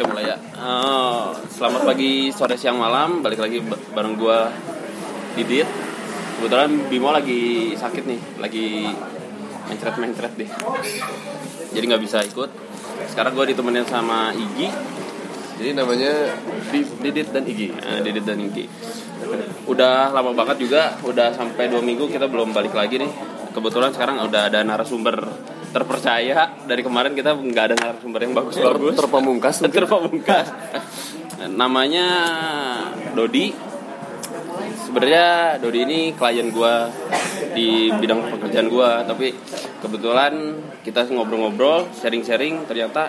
Oke mulai ya. Eh, selamat pagi, sore, siang, malam. Balik lagi ba- bareng gua Didit. Kebetulan Bimo lagi sakit nih, lagi mencret-mencret deh. Jadi nggak bisa ikut. Sekarang gua ditemenin sama Igi, Jadi namanya Di- Didit dan Igi. eh, Didit dan Igi. Udah lama banget juga, udah sampai dua minggu kita belum balik lagi nih. Kebetulan sekarang udah ada narasumber terpercaya. Dari kemarin kita nggak ada narasumber yang bagus-bagus. Ter- terpamungkas. terpamungkas namanya Dodi sebenarnya Dodi ini klien gua di bidang pekerjaan gua tapi kebetulan kita ngobrol-ngobrol sharing-sharing ternyata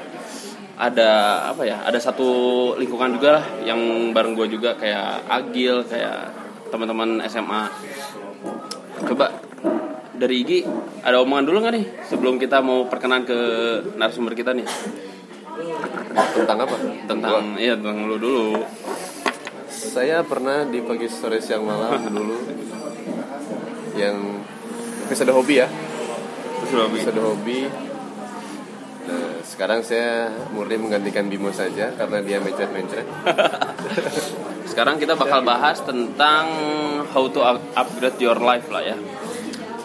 ada apa ya ada satu lingkungan juga lah yang bareng gua juga kayak Agil kayak teman-teman SMA coba dari Igi ada omongan dulu nggak nih sebelum kita mau perkenalan ke narasumber kita nih Tentang apa? tentang iya tentang lu dulu Saya pernah di pagi sore siang malam dulu yang episode hobi ya. Episode hobi. Nah, sekarang saya murni menggantikan Bimo saja karena dia mencret-mencret. sekarang kita bakal bahas tentang how to up- upgrade your life lah ya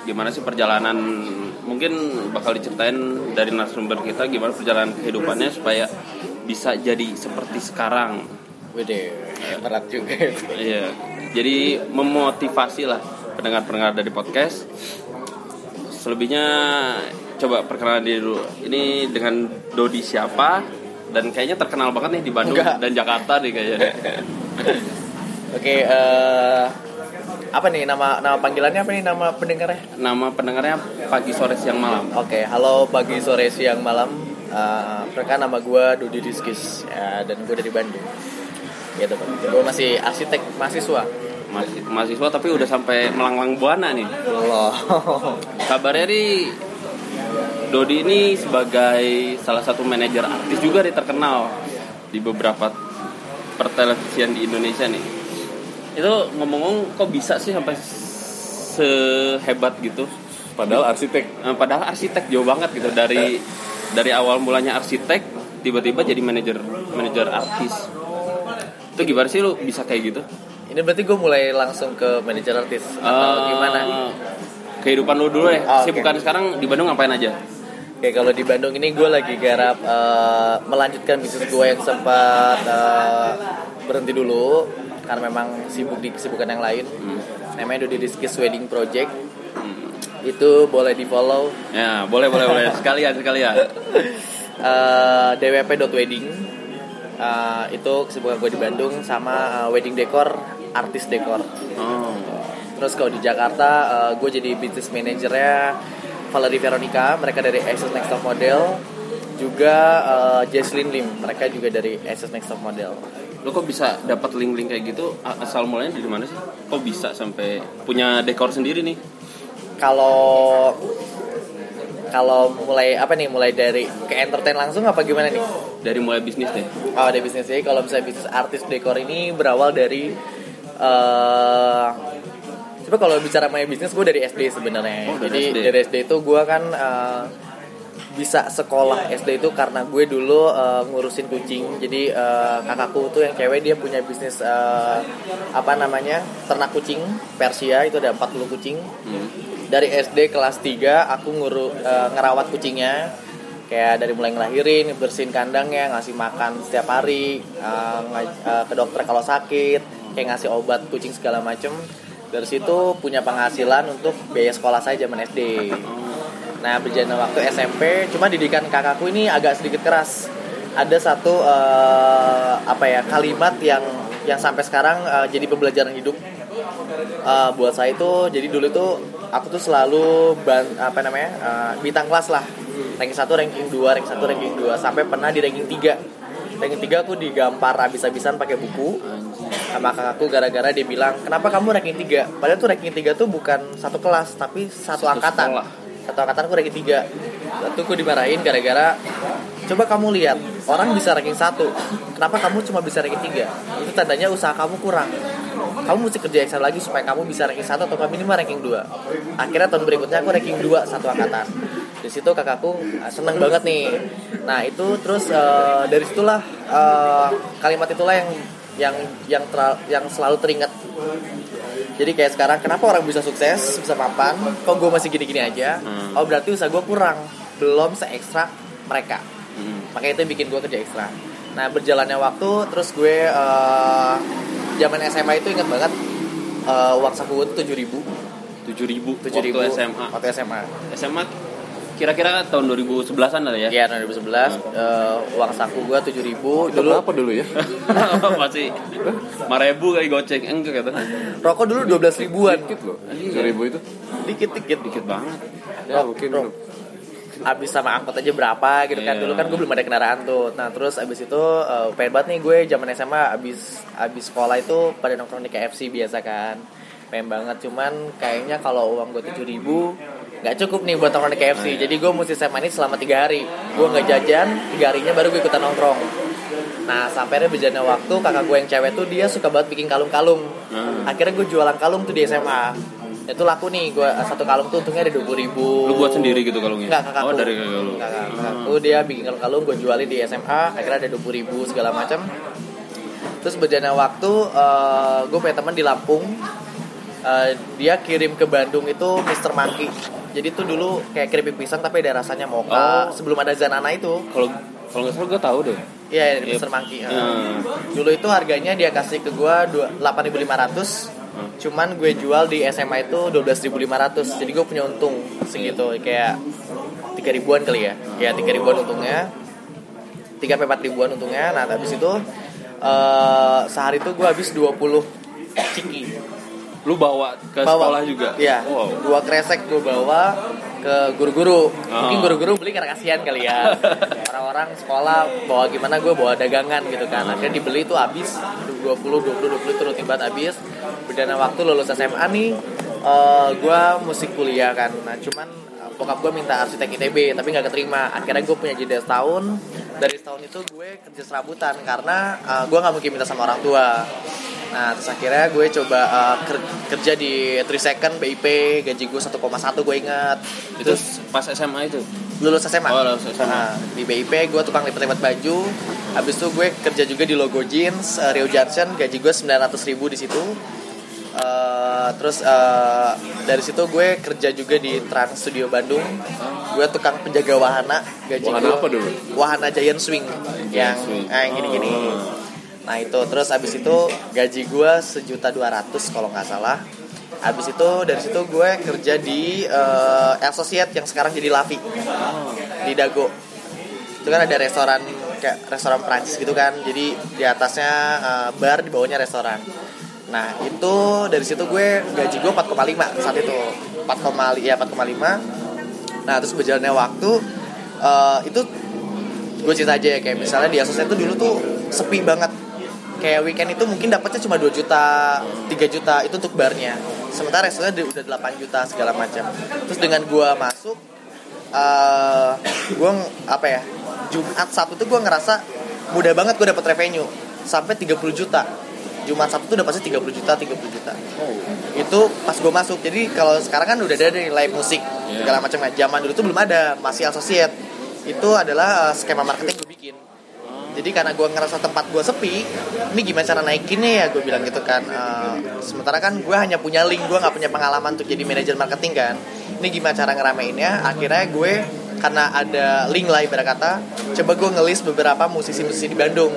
gimana sih perjalanan mungkin bakal diceritain dari narasumber kita gimana perjalanan kehidupannya supaya bisa jadi seperti sekarang Wede, berat juga. Iya, jadi memotivasi lah pendengar-pendengar dari podcast. Selebihnya coba perkenalan diri dulu. Ini dengan Dodi siapa? Dan kayaknya terkenal banget nih di Bandung Enggak. dan Jakarta nih kayaknya. Oke, eh apa nih nama nama panggilannya apa nih nama pendengarnya? Nama pendengarnya pagi, sore, siang, malam. Oke, halo pagi, sore, siang, malam. Perkenalkan nama gue Dudi Rizkis ya, dan gue dari Bandung. Gitu, gue masih arsitek mahasiswa. Masih mahasiswa tapi udah sampai melanglang buana nih. Loh. Kabarnya nih Dodi ini sebagai salah satu manajer artis juga nih terkenal di beberapa pertelevisian di Indonesia nih. Itu ngomong-ngomong kok bisa sih sampai sehebat gitu? Padahal arsitek. Eh, Padahal arsitek jauh banget gitu dari dari awal mulanya arsitek tiba-tiba jadi manajer manajer artis. Itu gimana sih lu bisa kayak gitu? Ini berarti gue mulai langsung ke manajer artis atau Eh, gimana? Kehidupan lu dulu deh. Oh, oke. Sibukan sekarang di Bandung ngapain aja? Oke kalau di Bandung ini gue lagi garap eh, melanjutkan bisnis gue yang sempat eh, berhenti dulu karena memang sibuk di kesibukan yang lain. Namanya Dodi Rizkis Wedding Project. Itu boleh di follow Ya, boleh boleh boleh sekalian sekalian. eh, dwp.wedding. Eh, itu kesibukan gue di Bandung sama eh, wedding decor, artis decor. Oh. Terus kalau di Jakarta, eh, gue jadi business manajernya Valerie Veronica, mereka dari Access Next Top Model. Juga eh, Jesslyn Lim, mereka juga dari Access Next Top Model. Lo kok bisa dapat link-link kayak gitu? Asal mulanya dari mana sih? Kok bisa sampai punya dekor sendiri nih? Kalau kalau mulai apa nih? Mulai dari ke entertain langsung apa gimana nih? Dari mulai bisnis deh. Oh, ada bisnis jadi kalau misalnya bisnis artis dekor ini berawal dari eh Coba kalau bicara mengenai bisnis gue dari SD sebenarnya. Oh, dari Jadi SD. dari SD itu gue kan eh, bisa sekolah SD itu karena gue dulu eh, ngurusin kucing. Jadi eh, kakakku tuh yang cewek dia punya bisnis eh, apa namanya? ternak kucing Persia itu ada 40 kucing. Hmm. Dari SD kelas 3 aku nguru, eh, ngerawat kucingnya kayak dari mulai ngelahirin, bersihin kandangnya, ngasih makan setiap hari, nga- eh, ke dokter kalau sakit, kayak ngasih obat kucing segala macem. Dari situ punya penghasilan untuk biaya sekolah saya zaman SD. Nah berjalan waktu SMP, cuma didikan kakakku ini agak sedikit keras. Ada satu eh, apa ya kalimat yang yang sampai sekarang eh, jadi pembelajaran hidup Eh, buat saya itu. Jadi dulu tuh aku tuh selalu ban, apa namanya eh, bintang kelas lah. Ranking 1 ranking 2 ranking 1 ranking 2 sampai pernah di ranking 3 ranking 3 aku digampar habis-habisan pakai buku sama kakakku gara-gara dia bilang kenapa kamu ranking 3 padahal tuh ranking 3 tuh bukan satu kelas tapi satu, Satu angkatan. sekolah. Satu angkatan aku ranking 3 Lalu aku dimarahin gara-gara coba kamu lihat orang bisa ranking 1 kenapa kamu cuma bisa ranking 3 itu tandanya usaha kamu kurang. Kamu mesti kerja ekstra lagi supaya kamu bisa ranking 1 atau minimal ranking 2 akhirnya tahun berikutnya aku ranking 2 satu angkatan. Di situ kakakku ah, seneng banget nih. Nah itu terus eh, dari situlah eh, kalimat itulah yang yang yang yang selalu teringat jadi kayak sekarang kenapa orang bisa sukses bisa mapan? Kok gue masih gini-gini aja? Hmm. oh berarti usaha gue kurang. Belum se ekstra mereka. Hmm. makanya itu yang bikin gue kerja ekstra nah berjalannya waktu terus gue eh, zaman SMA itu inget banget eh, uang saku gue tuh tujuh ribu. Tujuh ribu tujuh ribu. SMA waktu SMA SMA kira-kira tahun 2011an ada ya ya tahun 2011 eh, uang saku gue tujuh ribu Itu dulu berapa dulu ya? masih lima ribu kayak goceng enggak kata rokok dulu 12 ribuan Dikit loh. Tujuh ribu itu. dikit dikit banget Ya mungkin Bro. abis sama angkot aja berapa gitu kan Iya. dulu kan gue belum ada kendaraan tuh nah terus abis itu eh, pengen banget nih gue zaman SMA abis abis sekolah itu pada nongkrong di KFC biasa kan pengen banget cuman kayaknya kalau uang gue tujuh ribu nggak cukup nih buat nongkrong di KFC jadi gue mesti SMA ini selama tiga hari. Gue nggak jajan tiga harinya baru gue ikutan nongkrong. Nah sampai berjalannya waktu kakak gue yang cewek tuh dia suka banget bikin kalung-kalung. Hmm. akhirnya gue jualan kalung tuh di SMA itu laku nih gue satu kalung tuh untungnya ada dua ribu. Lu buat sendiri gitu kalungnya? Enggak, kakakku. oh dari kakak lu. Kakak, kakakku dia bikin kalung-kalung gue jualin di SMA, akhirnya ada 20 ribu segala macam. Terus berjalannya waktu, eh, gue punya teman di Lampung, Eh, dia kirim ke Bandung itu Mr. Monkey. Jadi tuh dulu kayak keripik pisang tapi ada rasanya mocha. Oh. Sebelum ada Zanana itu, kalau kalau nggak salah gue tahu deh iya Iya. Mr. Monkey. Hmm. Dulu itu harganya dia kasih ke gue 8.500 Hmm. Cuman gue jual di SMA itu 12.500 Jadi gue punya untung segitu Kayak 3 ribuan kali ya Ya 3 ribuan untungnya 3 sampai 4 ribuan untungnya Nah habis itu eh, Sehari itu gue habis 20 ciki lu bawa ke Bawa. sekolah juga? Iya. Wow. Dua kresek gue bawa ke guru-guru. Mungkin Oh. guru-guru beli karena kasihan kali ya. Orang-orang sekolah bawa gimana gue bawa dagangan gitu kan. Akhirnya dibeli tuh habis. 20, 20, 20 itu rutin banget habis. Berdana waktu lulus SMA nih eh, Gue musik kuliah kan. Nah cuman bokap gue minta arsitek ITB tapi nggak keterima Akhirnya gue punya jeda setahun Dari setahun itu gue kerja serabutan Karena eh, gue nggak mungkin minta sama orang tua Nah terus akhirnya gue coba uh, ker- kerja di 3 second BIP gaji gue 1,1 gue ingat itu pas SMA itu lulus SMA. Oh, lulus SMA. Nah, di BIP gue tukang lipat-lipat baju. Habis itu gue kerja juga di Logo Jeans uh, Rio Junction gaji gue 900 ribu di situ. Uh, terus uh, dari situ gue kerja juga di Trans Studio Bandung. Gue tukang penjaga wahana gaji Wahana gue- apa dulu? Wahana Giant Swing yang Swing. eh, yang gini-gini. Nah itu terus abis itu gaji gue sejuta dua ratus kalau nggak salah. Abis itu dari situ gue kerja di eh, Associate yang sekarang jadi Lavi di Dago. Itu kan ada restoran kayak restoran Prancis gitu kan. Jadi di atasnya eh, bar, di bawahnya restoran. Nah itu dari situ gue gaji gue 4,5 saat itu. 4,5 ya 4,5 Nah terus berjalannya waktu eh, itu gue cerita aja ya kayak misalnya di Associate itu dulu tuh sepi banget. Kayak weekend itu mungkin dapatnya cuma 2 juta 3 juta itu untuk barnya. Sementara restoran udah 8 juta segala macam. Terus dengan gue masuk eh gue apa ya Jumat Sabtu tuh gue ngerasa mudah banget gue dapat revenue sampai 30 juta Jumat Sabtu tuh udah pasti 30 juta 30 juta. Itu pas gue masuk. Jadi kalau sekarang kan udah ada nih live musik Iya. segala macam. Zaman dulu tuh belum ada masih associate. Itu adalah uh, skema marketing gue bikin. Jadi karena gue ngerasa tempat gue sepi ini gimana cara naikinnya ya? Gue bilang gitu kan Uh, sementara kan gue hanya punya link gue nggak punya pengalaman untuk jadi manajer marketing kan. Ini gimana cara ngerameinnya akhirnya gue karena ada link lah ibarat kata coba gue ngelis beberapa musisi-musisi di Bandung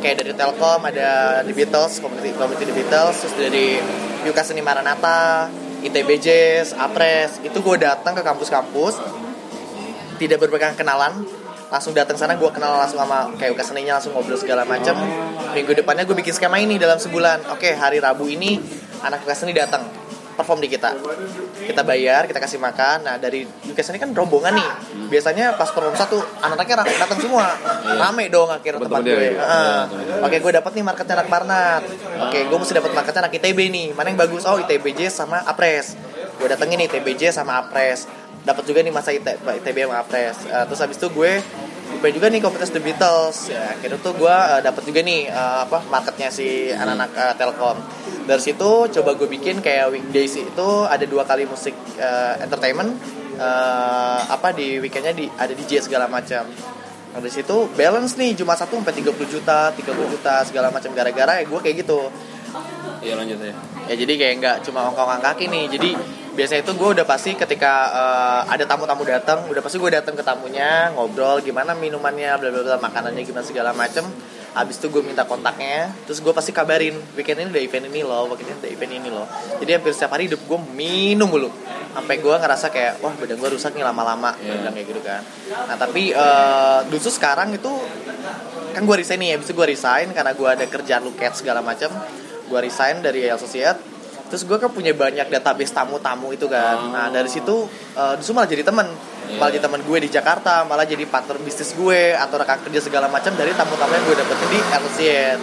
kayak dari Telkom ada The Beatles community, community The Beatles terus dari Yuka Seni Maranata ITB Apres itu gue datang ke kampus-kampus tidak berpegang kenalan langsung datang sana gue kenal langsung sama kayak Yuka Seninya langsung ngobrol segala macam minggu depannya gue bikin skema ini dalam sebulan. Oke hari Rabu ini anak Yuka Seni datang perform di kita. Kita bayar kita kasih makan. Nah dari Yuka Seni kan rombongan nih. Biasanya pas perform satu anak-anaknya datang semua. Rame dong akhirnya tempat gue. Heeh. oke gue dapat nih marketnya anak Barnat oke gue mesti dapat marketnya anak ITB nih. Mana yang bagus? Oh ITBJ sama Apres. Gue datengin nih ITBJ sama Apres. Dapat juga nih masa IT, ITB sama Apres. Eh, terus habis itu gue gue juga nih komunitas The Beatles ya akhirnya tuh gue eh, dapat juga nih eh, apa marketnya si anak-anak eh, Telkom dari situ coba gue bikin kayak weekdays itu ada dua kali musik eh, entertainment eh, apa di weekendnya di ada DJ segala macam Nah, dari situ balance nih Jumat satu sampai 30 juta, 30 juta segala macam gara-gara ya gue kayak gitu. Iya lanjut ya. Ya jadi kayak nggak cuma ongkong kaki nih. Jadi biasanya itu gue udah pasti ketika eh, ada tamu-tamu datang, udah pasti gue datang ke tamunya, ngobrol gimana minumannya, bla bla bla, makanannya gimana segala macem. Habis itu gue minta kontaknya, terus gue pasti kabarin weekend ini ada event ini loh, weekend ini ada event ini loh. Jadi hampir setiap hari hidup gue minum mulu, sampai gue ngerasa kayak wah badan gue rusak nih lama-lama, Iya. bilang kayak gitu kan. Nah tapi eh justru sekarang itu kan gue resign nih, habis itu gue resign karena gue ada kerjaan luket segala macam. Gue resign dari associate, terus gue kan punya banyak database tamu-tamu itu kan. Oh. Nah dari situ justru malah jadi teman, Iya. malah jadi teman gue di Jakarta, malah jadi partner bisnis gue atau rekan kerja segala macam dari tamu-tamu yang gue dapetin di associate.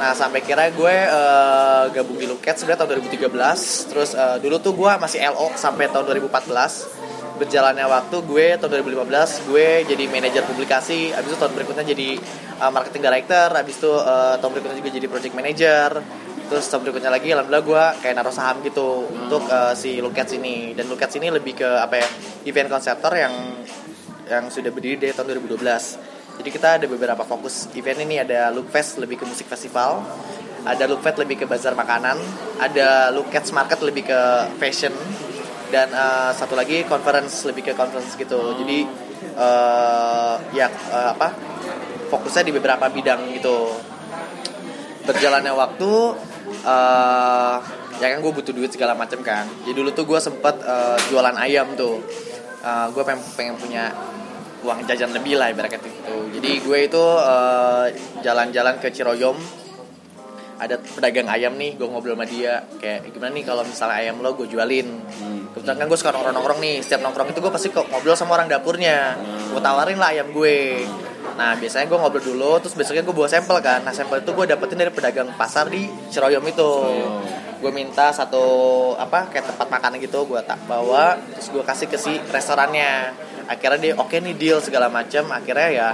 Nah sampai kira gue eh, gabung di Luket sebenarnya tahun 2013 Terus eh, dulu tuh gue masih LO sampai tahun 2014 Berjalannya waktu gue tahun 2015 gue jadi manajer publikasi Habis itu tahun berikutnya jadi eh, marketing director Habis itu eh, tahun berikutnya juga jadi project manager Terus tahun berikutnya lagi alhamdulillah gue kayak naruh saham gitu Untuk eh, si Lukets ini. Dan Lukets ini lebih ke apa ya Event konseptor yang yang sudah berdiri dari tahun 2012 jadi kita ada beberapa fokus event ini. Ada Lookfest lebih ke musik festival, ada Lookfest lebih ke bazar makanan, ada Lookcats Market lebih ke fashion, dan eh, satu lagi conference lebih ke conference gitu. Jadi eh, ya eh, apa fokusnya di beberapa bidang gitu. Berjalannya waktu eh ya kan gue butuh duit segala macam kan. Jadi dulu tuh gue sempet eh, jualan ayam tuh. gue pengen, pengen punya uang jajan lebih lah ibaratnya gitu. Jadi gue itu eh, jalan-jalan ke Ciroyom. Ada pedagang ayam nih gue ngobrol sama dia. Kayak gimana nih kalau misalnya ayam lo gue jualin? Kebetulan kan gue suka nongkrong nongkrong nih. Setiap nongkrong itu gue pasti kok ngobrol sama orang dapurnya. Gue tawarin lah ayam gue nah biasanya gue ngobrol dulu terus besoknya gue bawa sampel kan. Nah sampel itu gue dapetin dari pedagang pasar di Ciroyom itu. Gue minta satu apa kayak tempat makan gitu gue tak bawa terus gue kasih ke si restorannya. Akhirnya dia oke nih deal segala macam akhirnya ya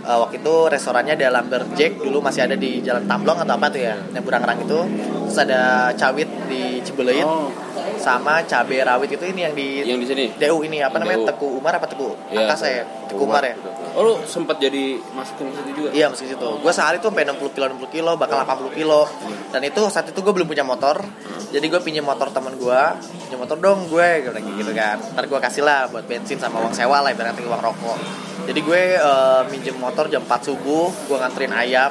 eh, waktu itu restorannya ada Lumberjack dulu masih ada di Jalan Tamblong atau apa tuh ya yang Burangrang itu. Terus ada Cawit di Cibeleit Oh, sama cabai rawit itu ini yang di yang di sini. DU ini apa namanya? DU. Teku Umar apa Teku Iya. Angkasa ya? Teku Umar ya Oh, lu sempat jadi masukin ke situ juga? Iya meski situ. Gue sehari tuh sampai 60 kilo 60 kilo bakal 80 kilo. Dan itu saat itu gue belum punya motor. Jadi gue pinjam motor temen gue. Pinjam motor dong gue gue kayak gitu kan. Ntar gue kasih lah buat bensin sama uang sewa lah ibaratnya uang rokok. Jadi gue eh, minjem motor jam 4 subuh. Gue nganterin ayam.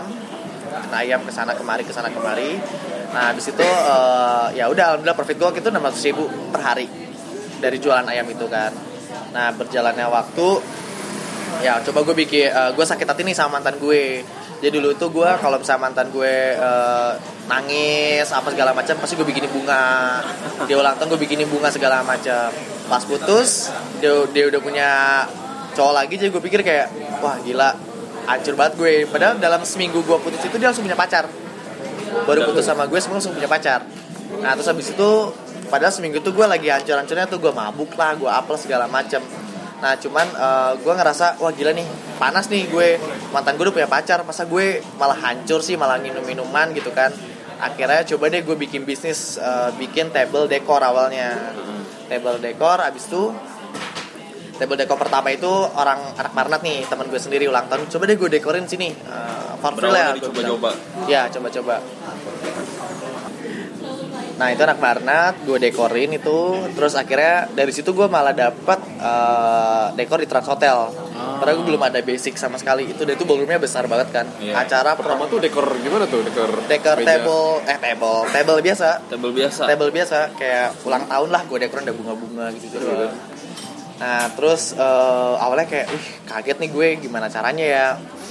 Nganterin ayam ke sana kemari ke sana kemari. Nah habis itu eh, ya udah alhamdulillah profit gue itu 600 ribu per hari dari jualan ayam itu kan. Nah berjalannya waktu ya coba gue bikin gue sakit hati nih sama mantan gue. Jadi dulu tuh gue kalau misalnya mantan gue eh, nangis apa segala macam pasti gue bikinin bunga. Dia ulang tahun gue bikinin bunga segala macam. Pas putus dia dia udah punya cowok lagi jadi gue pikir kayak wah gila hancur banget gue. Padahal dalam seminggu gue putus itu dia langsung punya pacar. Baru putus sama gue semua langsung punya pacar. Nah terus habis itu padahal seminggu itu gue lagi hancur-hancurnya tuh gue mabuk lah gue apel segala macam nah cuman eh, gue ngerasa wah gila nih panas nih gue. Mantan gue udah punya pacar masa gue malah hancur sih malah minum minuman gitu kan. Akhirnya coba deh gue bikin bisnis eh, bikin table decor awalnya. Table decor abis itu table decor pertama itu orang anak Marnat nih teman gue sendiri ulang tahun. Coba deh gue dekorin sini uh, for free lah coba-coba. ya coba-coba nah itu anak Marnat gue dekorin itu. Terus akhirnya dari situ gue malah dapat eh, dekor di Trans Hotel. Padahal gue belum ada basic sama sekali. Itu dan itu ballroomnya besar banget kan. Iya. acara Pertama pro- tuh dekor gimana tuh? Dekor? dekor meja? table eh table. Table biasa. Table biasa. table biasa. Kayak ulang tahun lah gue dekorin ada bunga-bunga gitu gitu nah terus eh, awalnya kayak ih kaget nih gue gimana caranya ya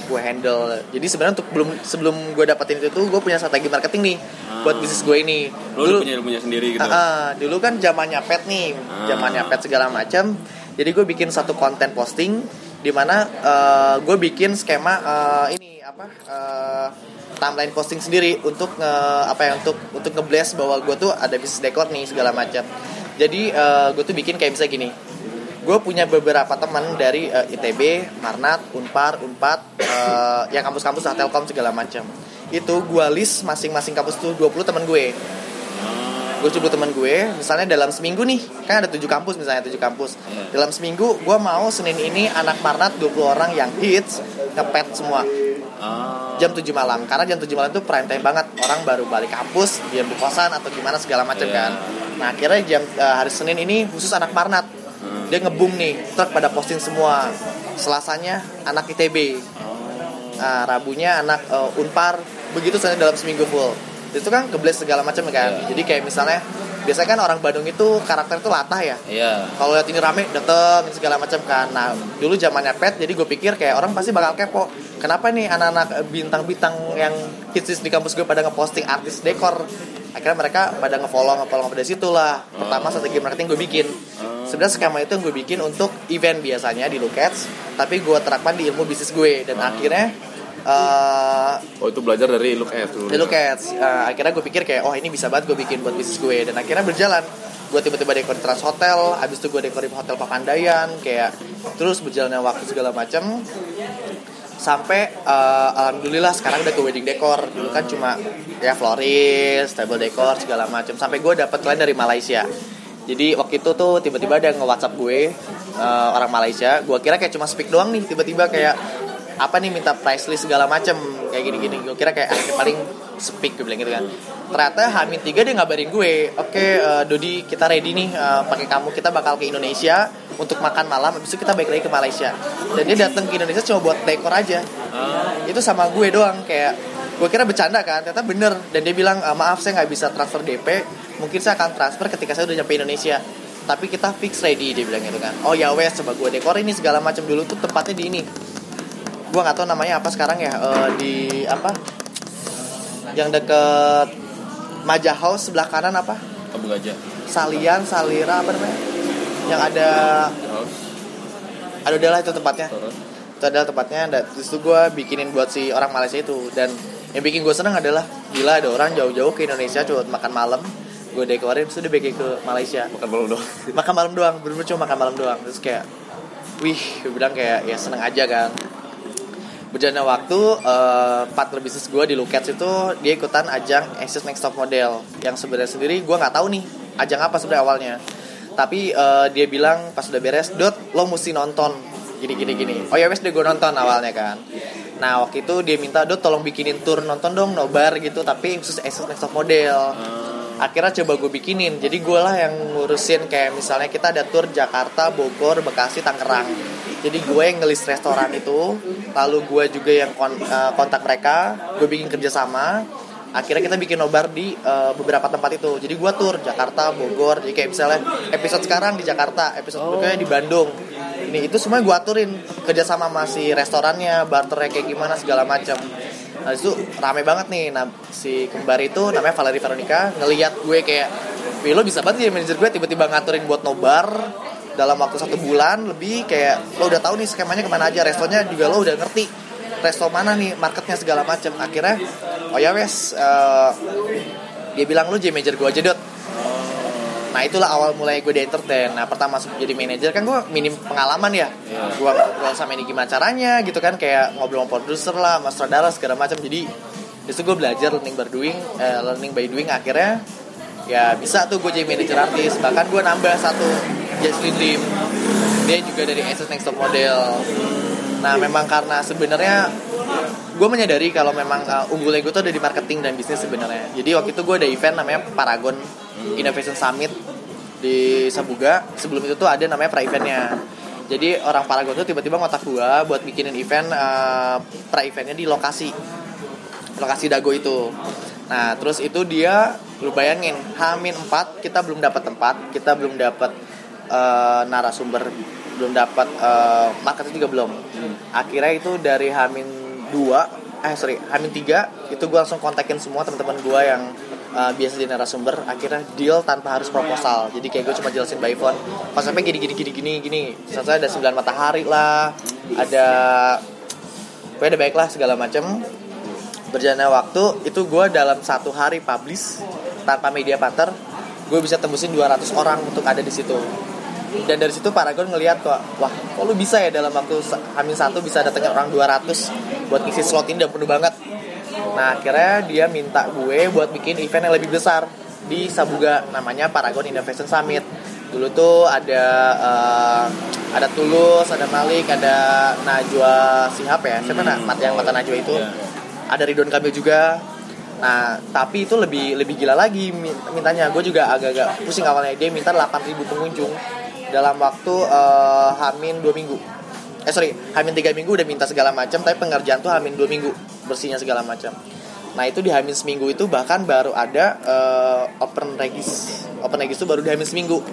gue handle. Jadi sebenarnya untuk belum sebelum gue dapetin itu tuh gue punya strategi marketing nih buat bisnis gue ini. Lu udah punya ilmunya sendiri gitu. Ah, ah, dulu kan zamannya pet nih Ah. zamannya pet segala macam jadi gue bikin satu konten posting di mana eh, gue bikin skema eh, ini apa eh, timeline posting sendiri untuk nge, apa ya untuk untuk ngeblast bahwa gue tuh ada bisnis dekor nih segala macam jadi eh, gue tuh bikin kayak misalnya gini gue punya beberapa teman dari eh, ITB, Marnat, Unpar, Unpad, eh, yang kampus-kampus lah Telkom segala macam. Itu gue list masing-masing kampus tuh 20 teman gue. gue coba teman gue misalnya dalam seminggu nih kan ada tujuh kampus misalnya tujuh kampus Iya. dalam seminggu gue mau senin ini anak marnat 20 orang yang hits ngepet semua Ah. jam 7 malam karena jam 7 malam itu prime time banget orang baru balik kampus dia di kosan atau gimana segala macam Iya. kan nah akhirnya jam eh, hari senin ini khusus anak marnat Hmm. Dia ngebum nih truk pada posting semua. Selasanya anak ITB Nah, rabunya anak eh, unpar. Begitu saja dalam seminggu full. Itu kan kebles segala macam kan. Iya. jadi kayak misalnya biasanya kan orang Bandung itu karakter itu latah ya. Iya. kalau lihat ini rame dateng segala macam kan. Nah dulu zamannya pet jadi gue pikir kayak orang pasti bakal kepo kenapa nih anak-anak bintang-bintang yang hits di kampus gue pada ngeposting artis dekor? Akhirnya mereka pada ngefollow ngefollow dari situ lah. Pertama strategi marketing gue bikin. Sebenarnya skema itu yang gue bikin untuk event biasanya di Lukets tapi gue terapkan di ilmu bisnis gue. Dan akhirnya eh, Oh itu belajar dari look at dulu. di Lukets Eh, akhirnya gue pikir kayak oh ini bisa banget gue bikin buat bisnis gue. Dan akhirnya berjalan. Gue tiba-tiba dekor di Trans Hotel abis itu gue dekor di Hotel Papandayan kayak terus berjalannya waktu segala macam sampai eh, alhamdulillah sekarang udah ke wedding decor. Dulu kan cuma ya florist table decor segala macam sampai gue dapet klien dari Malaysia. Jadi waktu itu tuh tiba-tiba ada nge WhatsApp gue eh, orang Malaysia. Gue kira kayak cuma speak doang nih tiba-tiba kayak apa nih minta price list segala macem? Kayak gini-gini. Gue kira kayak ah, paling speak gue bilang gitu kan. Ternyata Hamin tiga dia ngabarin gue oke eh, Dodi kita ready nih eh, pakai kamu. Kita bakal ke Indonesia untuk makan malam habis itu kita balik lagi ke Malaysia. Dan dia datang ke Indonesia cuma buat dekor aja. Itu sama gue doang kayak gue kira bercanda kan ternyata bener. Dan dia bilang "Eh, maaf saya nggak bisa transfer DP mungkin saya akan transfer ketika saya udah nyampe Indonesia. Tapi kita fix ready dia bilang gitu kan. Oh ya wes coba gue dekor ini segala macam dulu tuh tempatnya di ini gue nggak tahu namanya apa sekarang ya eh, di apa? Yang deket Maja House sebelah kanan apa? Abu Gajah. Salian Salira apa namanya? Yang ada ada adalah itu tempatnya. Itu adalah tempatnya dan terus itu gue bikinin buat si orang Malaysia itu. Dan yang bikin gue seneng adalah gila ada orang jauh-jauh ke Indonesia cuma buat makan malam gue dekorin terus dia bikin ke Malaysia. Makan malam doang. makan malam doang bener-bener cuma makan malam doang. Terus kayak wih gue bilang kayak ya seneng aja kan berjalannya waktu eh, partner bisnis gue di Lukets itu dia ikutan ajang Asus Next Top Model. Yang sebenarnya sendiri gue nggak tahu nih ajang apa sebenarnya awalnya. Tapi eh, dia bilang pas udah beres dot lo mesti nonton. Gini gini gini. Oh ya wes deh gue nonton awalnya kan. Nah waktu itu dia minta dot tolong bikinin tour nonton dong nobar gitu. Tapi khusus Asus Next Top Model akhirnya coba gue bikinin. Jadi gue lah yang ngurusin kayak misalnya kita ada tour Jakarta Bogor Bekasi Tangerang. Jadi gue yang ngelis restoran itu. Lalu gue juga yang eh, kontak mereka. Gue bikin kerjasama. Akhirnya kita bikin nobar di eh, beberapa tempat itu. Jadi gue tour Jakarta Bogor. Jadi kayak misalnya episode sekarang di Jakarta episode berikutnya di Bandung. Ini itu semua gue aturin. Kerjasama masih restorannya barternya kayak gimana segala macam Nah itu rame banget nih. Nah si kembar itu namanya Valerie Veronica Ngeliat gue kayak Wih lo bisa banget ya manajer gue. Tiba-tiba ngaturin buat nobar Dalam waktu satu bulan lebih Kayak lo udah tahu nih skemanya ke mana aja Restonya juga lo udah ngerti Resto mana nih marketnya segala macam Akhirnya Oh ya wes eh, Dia bilang lo jadi manajer gue aja dot Nah itulah awal mulai gue di entertain. Nah pertama masuk jadi manajer kan gue minim pengalaman ya. Iya. Gue ngobrol sama ini gimana caranya gitu kan. Kayak ngobrol sama produser lah, sama sutradara segala macam. Jadi itu gue belajar learning by doing eh, Learning by doing. Akhirnya Ya bisa tuh gue jadi manajer artis. Bahkan gue nambah satu Jaslyn Lim. Dia juga dari Asus Next Top Model. Nah memang karena sebenarnya gue menyadari kalau memang uh, unggulnya gue tuh ada di marketing dan bisnis sebenarnya. Jadi waktu itu gue ada event namanya Paragon Innovation Summit di Sabuga. Sebelum itu tuh ada namanya pra eventnya. Jadi orang Paragon tuh tiba-tiba ngotak gue buat bikinin event uh, pra eventnya di lokasi lokasi Dago itu. Nah terus itu dia lu bayangin Hamin 4 kita belum dapat tempat, kita belum dapat uh, narasumber, belum dapat uh, market juga belum. Akhirnya itu dari Hamin 2 eh sorry Hamin 3 itu gue langsung kontakin semua teman-teman gue yang uh, biasa jadi narasumber akhirnya deal tanpa harus proposal. Jadi kayak gue cuma jelasin by phone konsepnya gini gini gini gini gini. Misalnya ada 9 matahari lah ada pokoknya ada baik lah segala macam berjalannya waktu itu gue dalam satu hari publish tanpa media partner gue bisa tembusin 200 orang untuk ada di situ. Dan dari situ Paragon ngelihat kok wah kok lu bisa ya dalam waktu hamin satu bisa datengin orang 200 buat ngisi slot ini udah penuh banget nah akhirnya dia minta gue buat bikin event yang lebih besar di Sabuga namanya Paragon Innovation Summit. Dulu tuh ada eh, ada Tulus ada Malik ada Najwa Sihab ya siapa Hmm. nak mat yang mata Najwa itu. Iya. ada Ridwan Kamil juga. Nah tapi itu lebih lebih gila lagi min- mintanya. Gue juga agak-agak pusing awalnya. Dia minta 8.000 pengunjung dalam waktu eh, hamin dua minggu eh sorry hamin tiga minggu udah minta segala macam tapi pengerjaan tuh hamin dua minggu bersihnya segala macam. Nah itu di hamin seminggu itu bahkan baru ada eh, open regis. Open regis itu baru di hamin seminggu.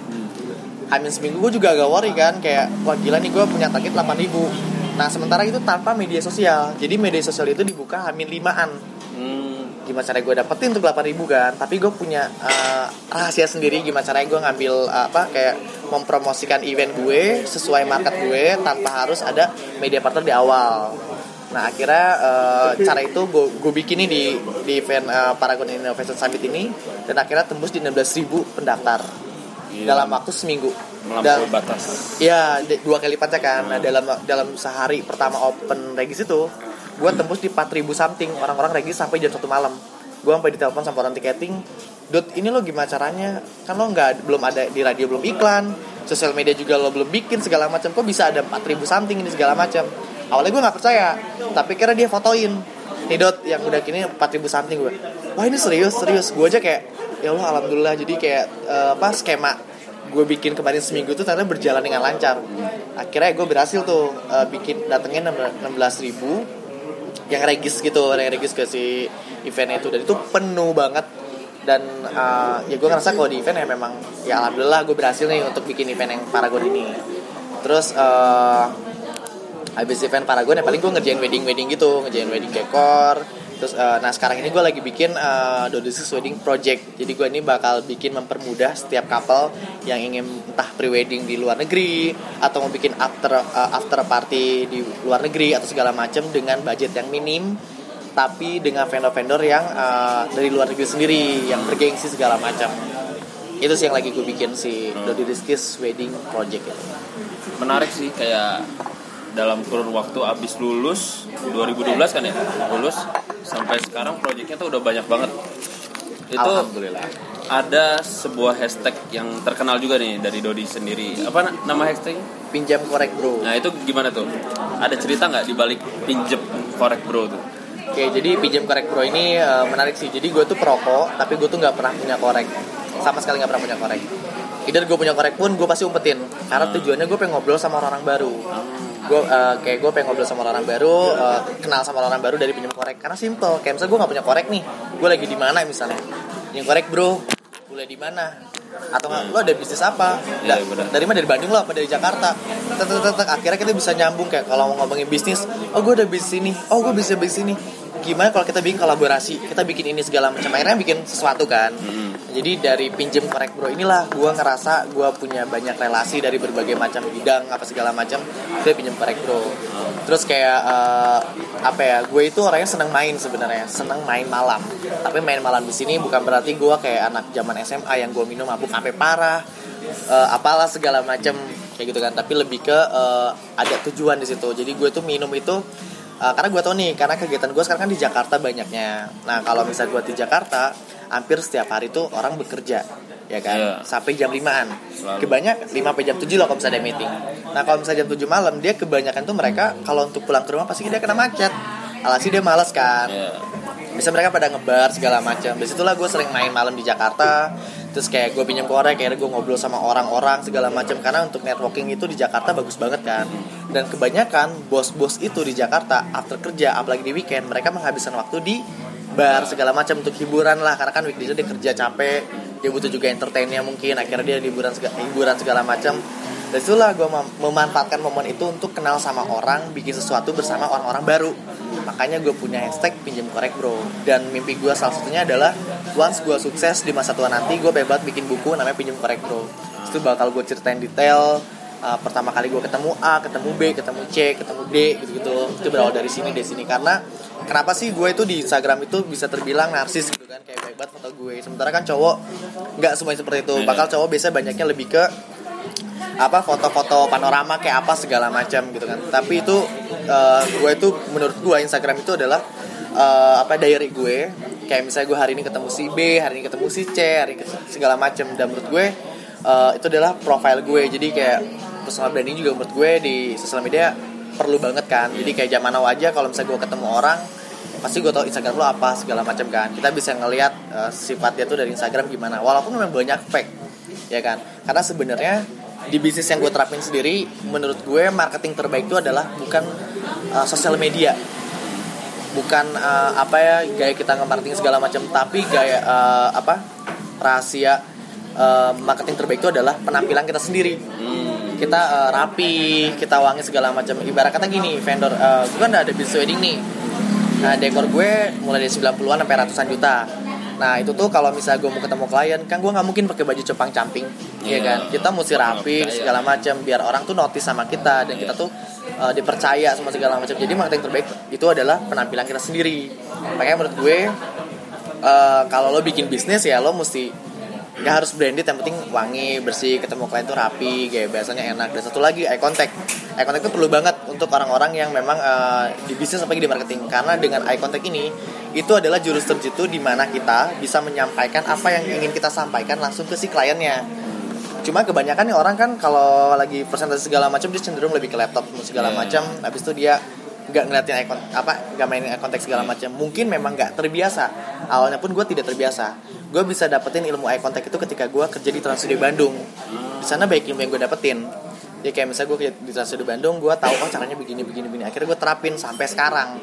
Hamin seminggu gue juga agak worry kan kayak wah gila nih gue punya target 8000 nah sementara itu tanpa media sosial. Jadi media sosial itu dibuka Hamin limaan. Gimana cara gue dapetin untuk 8000 kan tapi gue punya eh, rahasia sendiri gimana caranya gue ngambil eh, apa kayak mempromosikan event gue sesuai market gue tanpa harus ada media partner di awal nah akhirnya eh, cara itu gue gue bikin nih di di event eh, Paragon Innovation Summit ini dan akhirnya tembus di 16.000 pendaftar Gila. dalam waktu seminggu melampaui batas. Iya, dua kali lipatnya kan. Nah, dalam dalam sehari pertama open regis itu, gue tembus di 4000 something orang-orang regis sampai jam satu malam. Gue sampai ditelepon sama orang tiketing, Dut, ini lo gimana caranya? Kan lo nggak belum ada di radio belum iklan, sosial media juga lo belum bikin segala macam. Kok bisa ada 4000 something ini segala macam? Awalnya gue nggak percaya, tapi kira dia fotoin. Nih Dot, yang udah kini 4000 something gue. Wah ini serius, serius. Gue aja kayak, ya Allah alhamdulillah. Jadi kayak eh, apa skema gue bikin kemarin seminggu tuh ternyata berjalan dengan lancar akhirnya gue berhasil tuh uh, bikin datengin 16 ribu yang regis gitu yang regis ke si event itu. Dan itu penuh banget. Dan uh, ya gue ngerasa kalau di event ya memang ya alhamdulillah gue berhasil nih untuk bikin event yang Paragon ini. Terus uh, habis event Paragon ya paling gue ngerjain wedding wedding gitu ngerjain wedding decor terus eh, nah sekarang ini gue lagi bikin uh, Dodosis Wedding Project. Jadi gue ini bakal bikin mempermudah setiap couple yang ingin entah pre-wedding di luar negeri atau mau bikin after eh, after party di luar negeri atau segala macam dengan budget yang minim tapi dengan vendor-vendor yang eh, dari luar negeri sendiri yang bergengsi segala macam itu sih yang lagi gue bikin si Dodi Rizky's Wedding Project itu. Menarik sih kayak dalam kurun waktu abis lulus 2012 kan ya? Lulus sampai sekarang proyeknya tuh udah banyak banget. Itu Alhamdulillah. ada sebuah hashtag yang terkenal juga nih dari Dodi sendiri. Apa na- nama hashtag pinjam korek bro. Nah itu gimana tuh? Ada cerita nggak di balik pinjem korek bro tuh? Oke, jadi pinjam korek bro ini eh, menarik sih. Jadi gue tuh perokok, tapi gue tuh nggak pernah punya korek, sama sekali nggak pernah punya korek. Either gue punya korek pun gue pasti umpetin, karena tujuannya gue pengen ngobrol sama orang-orang baru. Gue eh, kayak gue pengen ngobrol sama orang baru, eh, kenal sama orang baru dari pinjam korek. Karena simple, kayak misalnya gue nggak punya korek nih, gue lagi di mana misalnya, pinjam korek bro, boleh di mana? Atau nggak, lo ada bisnis apa? Iya, Da- benar. dari mana dari Bandung lo apa dari Jakarta tek, tek, tek, tek. akhirnya kita bisa nyambung kayak kalau mau ngomongin bisnis oh gue ada bisnis ini oh gue bisa bisnis ini gimana kalau kita bikin kolaborasi kita bikin ini segala macam akhirnya bikin sesuatu kan jadi dari pinjem korek bro inilah gue ngerasa gue punya banyak relasi dari berbagai macam bidang apa segala macam gue pinjem korek bro. Terus kayak eh, apa ya gue itu orangnya seneng main sebenarnya seneng main malam. Tapi main malam di sini bukan berarti gue kayak anak zaman SMA yang gue minum mabuk sampai parah eh, apalah segala macam kayak gitu kan. Tapi lebih ke eh, ada tujuan di situ. Jadi gue tuh minum itu eh, karena gue tau nih karena kegiatan gue sekarang kan di Jakarta banyaknya. Nah kalau misalnya gue di Jakarta hampir setiap hari tuh orang bekerja ya kan? Iya. sampai jam 5an Selalu. kebanyak 5 sampai jam 7 lah kalau misalnya ada meeting. Nah kalau misalnya jam 7 malam dia kebanyakan tuh mereka kalau untuk pulang ke rumah pasti dia kena macet. Alasi dia malas kan. Ya bisa mereka pada ngebar segala macam di situlah gue sering main malam di Jakarta. Terus kayak gue pinjam korek kayak gue ngobrol sama orang-orang segala macam karena untuk networking itu di Jakarta bagus banget kan. Dan kebanyakan bos-bos itu di Jakarta after kerja apalagi di weekend mereka menghabiskan waktu di bar segala macam untuk hiburan lah. Karena kan weekday dia kerja capek dia butuh juga entertainnya mungkin. Akhirnya dia hiburan segala, hiburan segala macam. Dan itulah gue mem- memanfaatkan momen itu untuk kenal sama orang bikin sesuatu bersama orang-orang baru. Makanya gue punya hashtag pinjam korek bro. Dan mimpi gue salah satunya adalah once gue sukses di masa tua nanti gue hebat bikin buku namanya pinjam korek bro. Itu bakal gue ceritain detail uh, pertama kali gue ketemu A ketemu B ketemu C ketemu D gitu gitu itu berawal dari sini dari sini. Karena kenapa sih gue itu di Instagram itu bisa terbilang narsis gitu kan? Kayak baik banget foto gue. Sementara kan cowok nggak semuanya seperti itu. Bakal cowok biasanya banyaknya lebih ke apa foto-foto panorama kayak apa segala macam gitu kan. Tapi itu eh, gue itu menurut gue Instagram itu adalah eh, apa diary gue. Kayak misalnya gue hari ini ketemu si B hari ini ketemu si C hari ini ketemu segala macam. Dan menurut gue eh, itu adalah profile gue. Jadi kayak personal branding juga menurut gue di sosial media perlu banget kan. Jadi kayak zaman now aja kalau misalnya gue ketemu orang pasti gue tau Instagram lo apa segala macam kan. Kita bisa ngelihat eh, sifat dia tuh dari Instagram gimana. Walaupun memang banyak fake ya kan. Karena sebenarnya di bisnis yang gue terapin sendiri menurut gue marketing terbaik itu adalah bukan eh, sosial media. Bukan eh, apa ya gaya kita nge-marketing segala macam tapi gaya eh, apa rahasia eh, marketing terbaik itu adalah penampilan kita sendiri. Hmm. Kita eh, rapi kita wangi segala macam. Ibarat kata gini vendor eh, gue kan ada bisnis wedding nih. Nah dekor gue mulai dari 90-an sampai ratusan juta. Nah itu tuh kalau misalnya gue mau ketemu klien kan gue nggak mungkin pakai baju cepang camping Iya Iya. kan? Kita mesti rapi segala macam biar orang tuh notice sama kita dan kita tuh eh, dipercaya sama segala macam. Jadi marketing terbaik itu adalah penampilan kita sendiri. Makanya menurut gue eh, kalau lo bikin bisnis ya lo mesti nggak harus branded yang penting wangi bersih ketemu klien tuh rapi kayak biasanya enak. Dan satu lagi eye contact. Eye contact itu perlu banget untuk orang-orang yang memang eh, di bisnis apalagi di marketing. Karena dengan eye contact ini itu adalah jurus terjitu di mana kita bisa menyampaikan apa yang ingin kita sampaikan langsung ke si kliennya. Cuma kebanyakan nih orang kan kalau lagi presentasi segala macam dia cenderung lebih ke laptop segala Iya. macam. Habis itu dia nggak ngeliatin contact, apa nggak mainin eye contact segala macam. Mungkin memang nggak terbiasa. Awalnya pun gue tidak terbiasa. Gue bisa dapetin ilmu eye contact itu ketika gue kerja di Trans Studio Bandung. Di sana baik ilmu yang gue dapetin. Ya kayak misalnya gue kerja di Trans Studio Bandung gue tahu oh caranya begini begini begini. Akhirnya gue terapin sampai sekarang.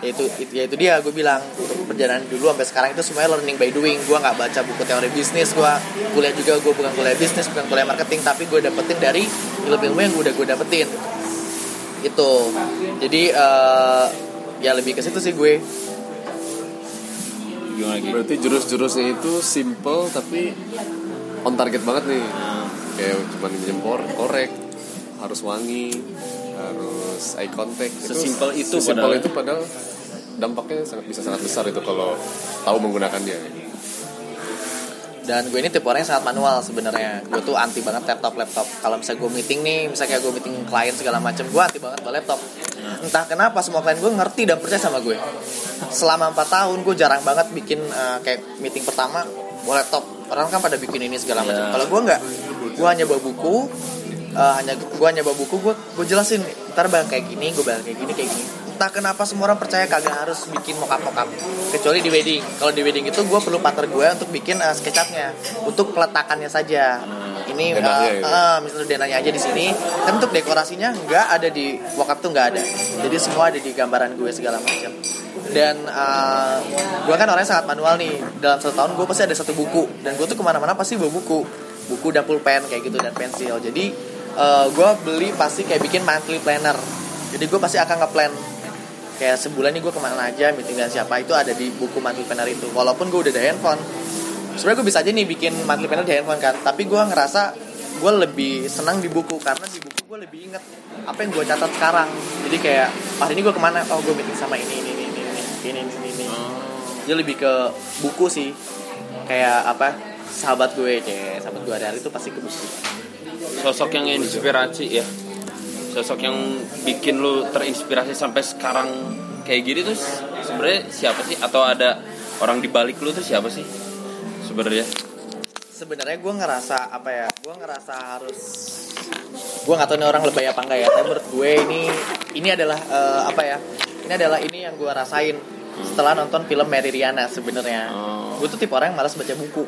Yaitu itu, ya itu dia gue bilang untuk perjalanan dulu sampai sekarang itu semuanya learning by doing. Gue nggak baca buku teori bisnis gue kuliah juga gue bukan kuliah bisnis bukan kuliah marketing tapi gue dapetin dari ilmu-ilmu yang udah gue dapetin itu jadi eh, ya lebih ke situ sih gue Gimana gitu? Berarti jurus-jurusnya itu simple tapi on target banget nih. Kayak cuma jempor, korek, harus wangi, harus eye contact. Sesimpel itu Sesimpel padahal. itu padahal dampaknya sangat bisa sangat besar itu kalau tahu menggunakannya. Dan gue ini tipe orang yang sangat manual sebenarnya. Gue tuh anti banget laptop laptop. Kalau misalnya gue meeting nih misalnya kayak gue meeting klien segala macam gue anti banget sama laptop. Entah kenapa semua klien gue ngerti dan percaya sama gue. Selama 4 tahun gue jarang banget bikin eh, kayak meeting pertama bawa laptop. Orang kan pada bikin ini segala macam. Iya. kalau gue nggak gue hanya bawa buku eh, hanya gue hanya bawa buku gue gue jelasin ntar bang kayak gini gue bilang kayak gini kayak gini entah kenapa semua orang percaya kagak harus bikin mockup mockup kecuali di wedding. Kalau di wedding itu gue perlu partner gue untuk bikin uh, sketchupnya. Untuk peletakannya saja. Ini Denahnya uh, itu. uh, misalnya denanya aja di sini. Kan untuk dekorasinya nggak ada di mockup tuh nggak ada. Jadi semua ada di gambaran gue segala macam. Dan uh, gue kan orangnya sangat manual nih. Dalam satu tahun gue pasti ada satu buku. Dan gue tuh ke mana-mana pasti bawa buku. Buku dan pulpen kayak gitu dan pensil. Jadi uh, gue beli pasti kayak bikin monthly planner. Jadi gue pasti akan ngeplan kayak sebulan nih gue ke mana aja meeting dengan siapa itu ada di buku monthly planner itu. Walaupun gue udah ada handphone. Sebenarnya gue bisa aja nih bikin monthly planner di handphone kan tapi gue ngerasa gue lebih senang di buku karena di buku gue lebih inget apa yang gue catat sekarang. Jadi kayak hari ini gue ke mana? Oh gue meeting sama ini ini ini ini ini ini ini, ini. dia lebih ke buku sih. Kayak apa? Sahabat gue cek sahabat gue hari-hari itu pasti ke buku. Sosok yang inspirasi ya. Sosok yang bikin lu terinspirasi sampai sekarang kayak gini tuh sebenarnya siapa sih? Atau ada orang di balik lu tuh siapa sih? Sebenarnya. sebenarnya gue ngerasa apa ya gue ngerasa harus gue nggak tahu nih orang lebay apa enggak ya tapi menurut gue ini ini adalah eh, apa ya ini adalah ini yang gue rasain setelah nonton film Mary Riana sebenarnya Oh. gue tuh tipe orang yang malas baca buku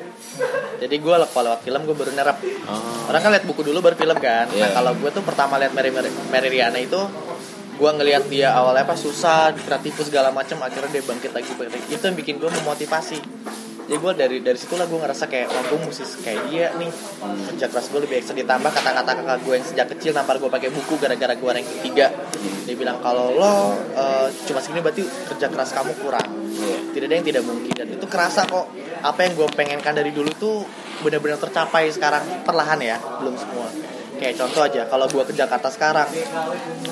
jadi gue kalau lewat film gue baru nerap Oh. orang kan lihat buku dulu baru film kan nah Iya. kalau gue tuh pertama lihat Mary, Mary, Mary Riana itu gue ngelihat dia awalnya apa susah kreatif segala macam akhirnya dia bangkit lagi bangkit lagi. itu yang bikin gue memotivasi jadi gue dari dari situlah gue ngerasa kayak wah gue mesti kayak dia nih. Kerja keras gue lebih ekstra ditambah kata-kata kakak gue yang sejak kecil nampar gue pakai buku gara-gara gue rank ketiga dia bilang kalau lo eh, cuma segini berarti kerja keras kamu kurang. Tidak ada yang tidak mungkin. Dan itu kerasa kok. Apa yang gue pengenkan dari dulu tuh benar-benar tercapai sekarang perlahan ya belum semua. Kayak contoh aja kalau gue ke Jakarta sekarang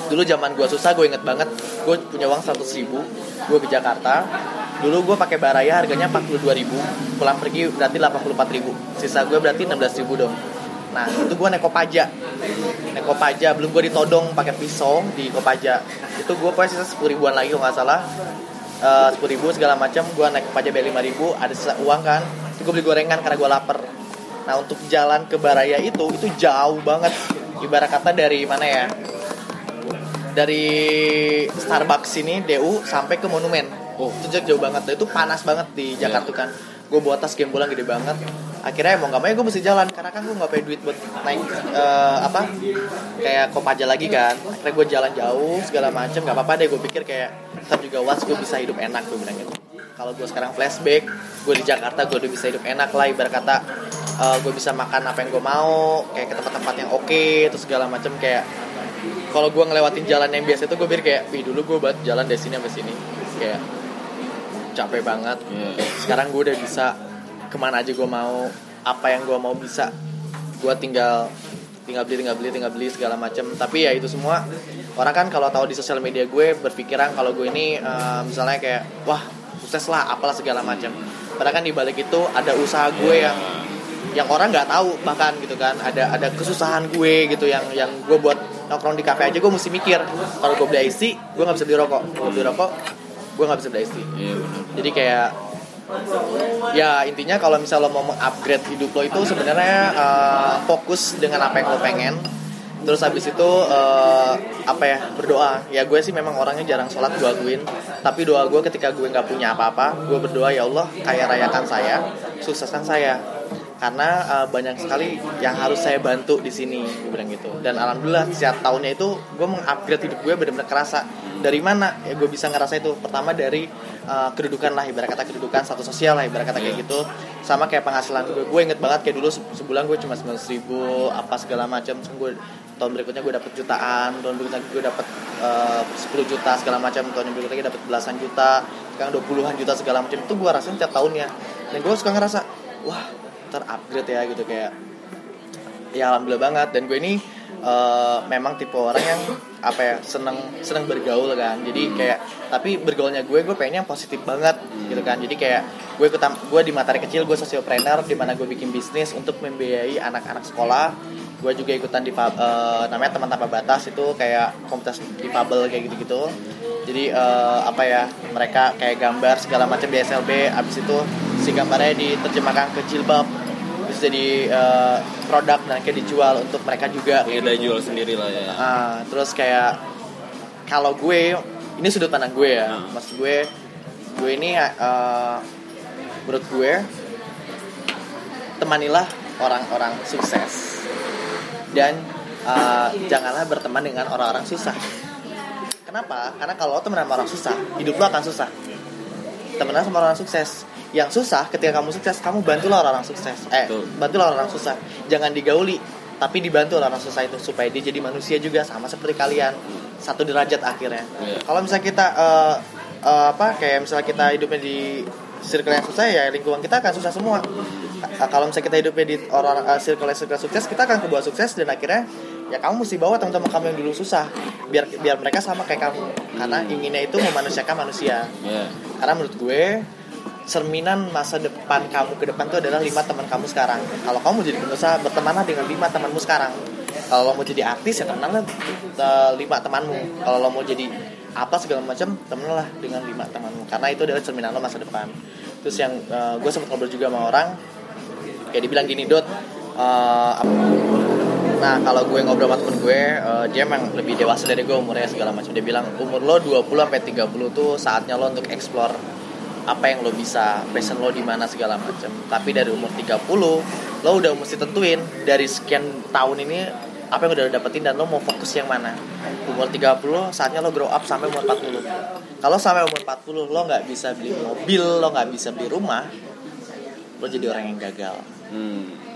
dulu zaman gue susah gue inget banget gue punya uang 100 ribu gue ke Jakarta dulu gue pakai baraya harganya 42 ribu. Pulang pergi berarti 84 ribu. Sisa gue berarti 16 ribu dong. Nah itu gue naik kopaja naik kopaja belum gue ditodong pakai pisau di kopaja itu gue pokoknya sisa 10 ribuan lagi kalau nggak salah. Sepuluh ribu segala macam gue naik ke pajak lima ribu. Ada sisa uang kan itu gue beli gorengan karena gue lapar. Nah untuk jalan ke Baraya itu itu jauh banget. Ibarat kata dari mana ya? Dari Starbucks ini DU sampai ke monumen Oh. itu jauh, banget. Itu panas banget di Jakarta kan. Gue bawa tas gembolan gede banget. Akhirnya mau nggak mau ya gue mesti jalan karena kan gue nggak punya duit buat naik eh, apa kayak kopaja lagi kan. Akhirnya gue jalan jauh segala macem. Nggak apa-apa deh gue pikir kayak ntar juga once gue bisa hidup enak gue bilang gitu kalau gue sekarang flashback gue di Jakarta gue udah bisa hidup enak lah. Ibarat kata eh, gue bisa makan apa yang gue mau kayak ke tempat-tempat yang oke terus segala macem. Kayak kalau gue ngelewatin jalan yang biasa itu gue pikir kayak wih dulu gue buat jalan dari sini sampai sini. Kayak capek banget. Iya. sekarang gue udah bisa ke mana aja gue mau apa yang gue mau bisa. Gue tinggal tinggal beli tinggal beli tinggal beli segala macam tapi ya itu semua orang kan kalau tahu di sosial media gue berpikiran kalau gue ini eh, misalnya kayak wah sukses lah apalah segala macam padahal kan di balik itu ada usaha gue yang yang orang nggak tahu bahkan gitu kan. Ada ada kesusahan gue gitu yang yang gue buat nongkrong di kafe aja gue mesti mikir kalau gue beli IC gue nggak bisa beli rokok. Kalau beli rokok gue nggak bisa beli IC Iya jadi kayak ya intinya kalau misal lo mau mengupgrade hidup lo itu sebenarnya eh, fokus dengan apa yang lo pengen. Terus habis itu eh, apa ya berdoa. Ya gue sih memang orangnya jarang sholat gue akuin tapi doa gue ketika gue nggak punya apa-apa gue berdoa ya Allah kaya rayakan saya sukseskan saya. Karena eh, banyak sekali yang harus saya bantu di sini gue bilang gitu. Dan alhamdulillah setiap tahunnya itu gue mengupgrade hidup gue benar-benar kerasa dari mana? Ya gue bisa ngerasa itu. Pertama dari eh, kedudukan lah ibarat kata kedudukan status sosial lah ibarat kata kayak gitu. Sama kayak penghasilan gue gue inget banget kayak dulu se- sebulan gue cuma sembilan ribu apa segala macam gue tahun berikutnya gue dapet jutaan. Tahun berikutnya gue dapet eh, 10 juta segala macam tahun berikutnya gue dapet belasan juta. Sekarang 20-an juta segala macam itu gue rasain tiap tahunnya. Dan gue suka ngerasa wah terupgrade ya gitu. Kayak ya alhamdulillah banget. Dan gue ini eh, memang tipe orang yang apa ya seneng seneng bergaul kan. Jadi kayak tapi bergaulnya gue gue pengennya yang positif banget gitu kan. Jadi kayak gue ikut gue di materi kecil gue sosiopreneur di mana gue bikin bisnis untuk membiayai anak-anak sekolah. Gue juga ikutan di eh, namanya teman tanpa batas itu kayak komunitas difabel kayak gitu-gitu. Jadi eh, apa ya mereka kayak gambar segala macam di SLB abis itu si gambarnya diterjemahkan ke jilbab terus jadi eh, produk dan kayak dijual untuk mereka juga Beda gitu. jual sendiri lah ya. Ah, terus kayak kalau gue ini sudut pandang gue ya Hmm. maksud gue gue ini eh, menurut gue temanilah orang-orang sukses dan eh, janganlah berteman dengan orang-orang susah kenapa karena kalau lo temenan sama orang susah hidup lo akan susah temenan sama orang sukses. Yang susah ketika kamu sukses kamu bantulah orang-orang sukses. Eh Betul. bantulah orang-orang susah. Jangan digauli tapi dibantu orang susah itu supaya dia jadi manusia juga sama seperti kalian. Satu derajat akhirnya. Iya. kalau misalnya kita eh, eh, apa kayak misalnya kita hidupnya di circle yang susah ya lingkungan kita akan susah semua. Eh, kalau misalnya kita hidupnya di orang eh, circle yang sukses kita akan kebawa sukses dan akhirnya ya kamu mesti bawa teman-teman kamu yang dulu susah biar biar mereka sama kayak kamu karena inginnya itu memanusiakan manusia Iya. karena menurut gue cerminan masa depan kamu ke depan itu adalah lima teman kamu sekarang. Kalau kamu mau jadi pengusaha, bertemanlah dengan lima temanmu sekarang. Kalau lo mau jadi artis ya temenanlah eh, lima temanmu. Kalau lo mau jadi apa segala macam, temenlah dengan lima temanmu. Karena itu adalah cerminan lo masa depan. Terus yang eh, gue sempat ngobrol juga sama orang, kayak dibilang gini dot. apa- Nah kalau gue ngobrol sama temen gue, eh, dia emang lebih dewasa dari gue umurnya segala macam. Dia bilang umur lo 20 sampai 30 tuh saatnya lo untuk explore apa yang lo bisa, passion lo di mana segala macam. Tapi dari umur 30 lo udah mesti tentuin dari sekian tahun ini apa yang udah lo dapetin dan lo mau fokus yang mana. Umur 30 saatnya lo grow up sampai umur 40. Kalau sampai umur 40 lo nggak bisa beli mobil, lo nggak bisa beli rumah, lo jadi orang yang gagal Hmm.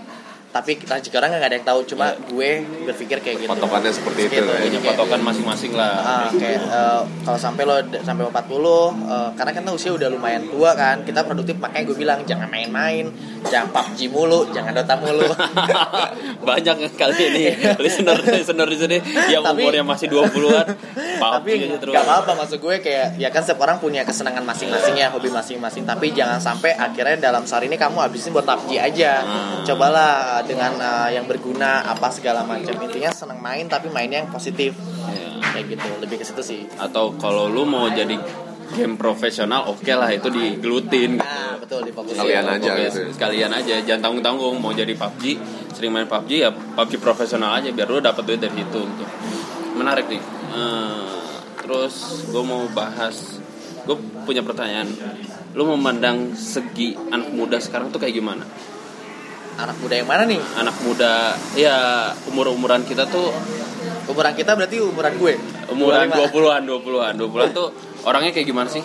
Tapi kita juga orang nggak ada yang tahu cuma gue berpikir kayak gitu Patokannya seperti itu Gitu, ya. jadi patokan masing-masing lah. Ah, kayak eh, kalau sampai lo sampai 40 eh, karena kan usia udah lumayan tua kan kita produktif makanya gue bilang jangan main-main jangan PUBG mulu jangan Dota mulu Banyak kali ini listener listener di sini yang Tapi- umurnya masih 20-an tapi terus. nggak apa-apa maksud gue kayak ya kan setiap orang punya kesenangan masing-masing ya hobi masing-masing tapi jangan sampai akhirnya dalam sehari ini kamu habisin buat PUBG aja Hmm. cobalah dengan eh, yang berguna apa segala macam. Intinya senang main tapi mainnya yang positif. Iya. kayak gitu lebih ke situ sih. Atau kalau lu mau jadi game profesional oke lah itu digelutin nah betul difokusin. Kalian aja Pokoknya gitu ya. sekalian aja jangan tanggung tanggung mau jadi PUBG sering main PUBG ya PUBG profesional aja biar lu dapet duit dari situ gitu. menarik nih. Eh, terus gue mau bahas gue punya pertanyaan. Lu memandang segi anak muda sekarang tuh kayak gimana anak muda yang mana nih? Anak muda ya umur umuran kita tuh umuran kita berarti umuran gue? Umuran 25. 20-an 20-an 20-an tuh orangnya kayak gimana sih?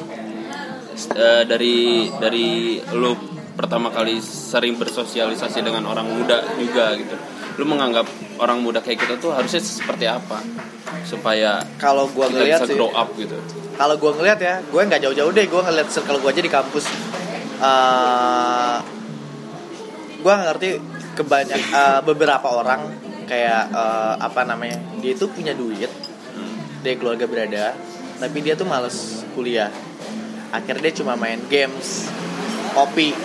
Eh, dari dari lu pertama kali sering bersosialisasi dengan orang muda juga gitu. Lu menganggap orang muda kayak kita tuh harusnya seperti apa? Supaya kalau gue kita ngeliat bisa sih grow up gitu. Kalau gue ngeliat ya gue nggak jauh-jauh deh gue ngeliat circle gue aja di kampus. Eh gue ngerti kebanyak eh, beberapa orang kayak eh, apa namanya dia itu punya duit dari keluarga berada tapi dia tuh males kuliah. Akhirnya dia cuma main games kopi.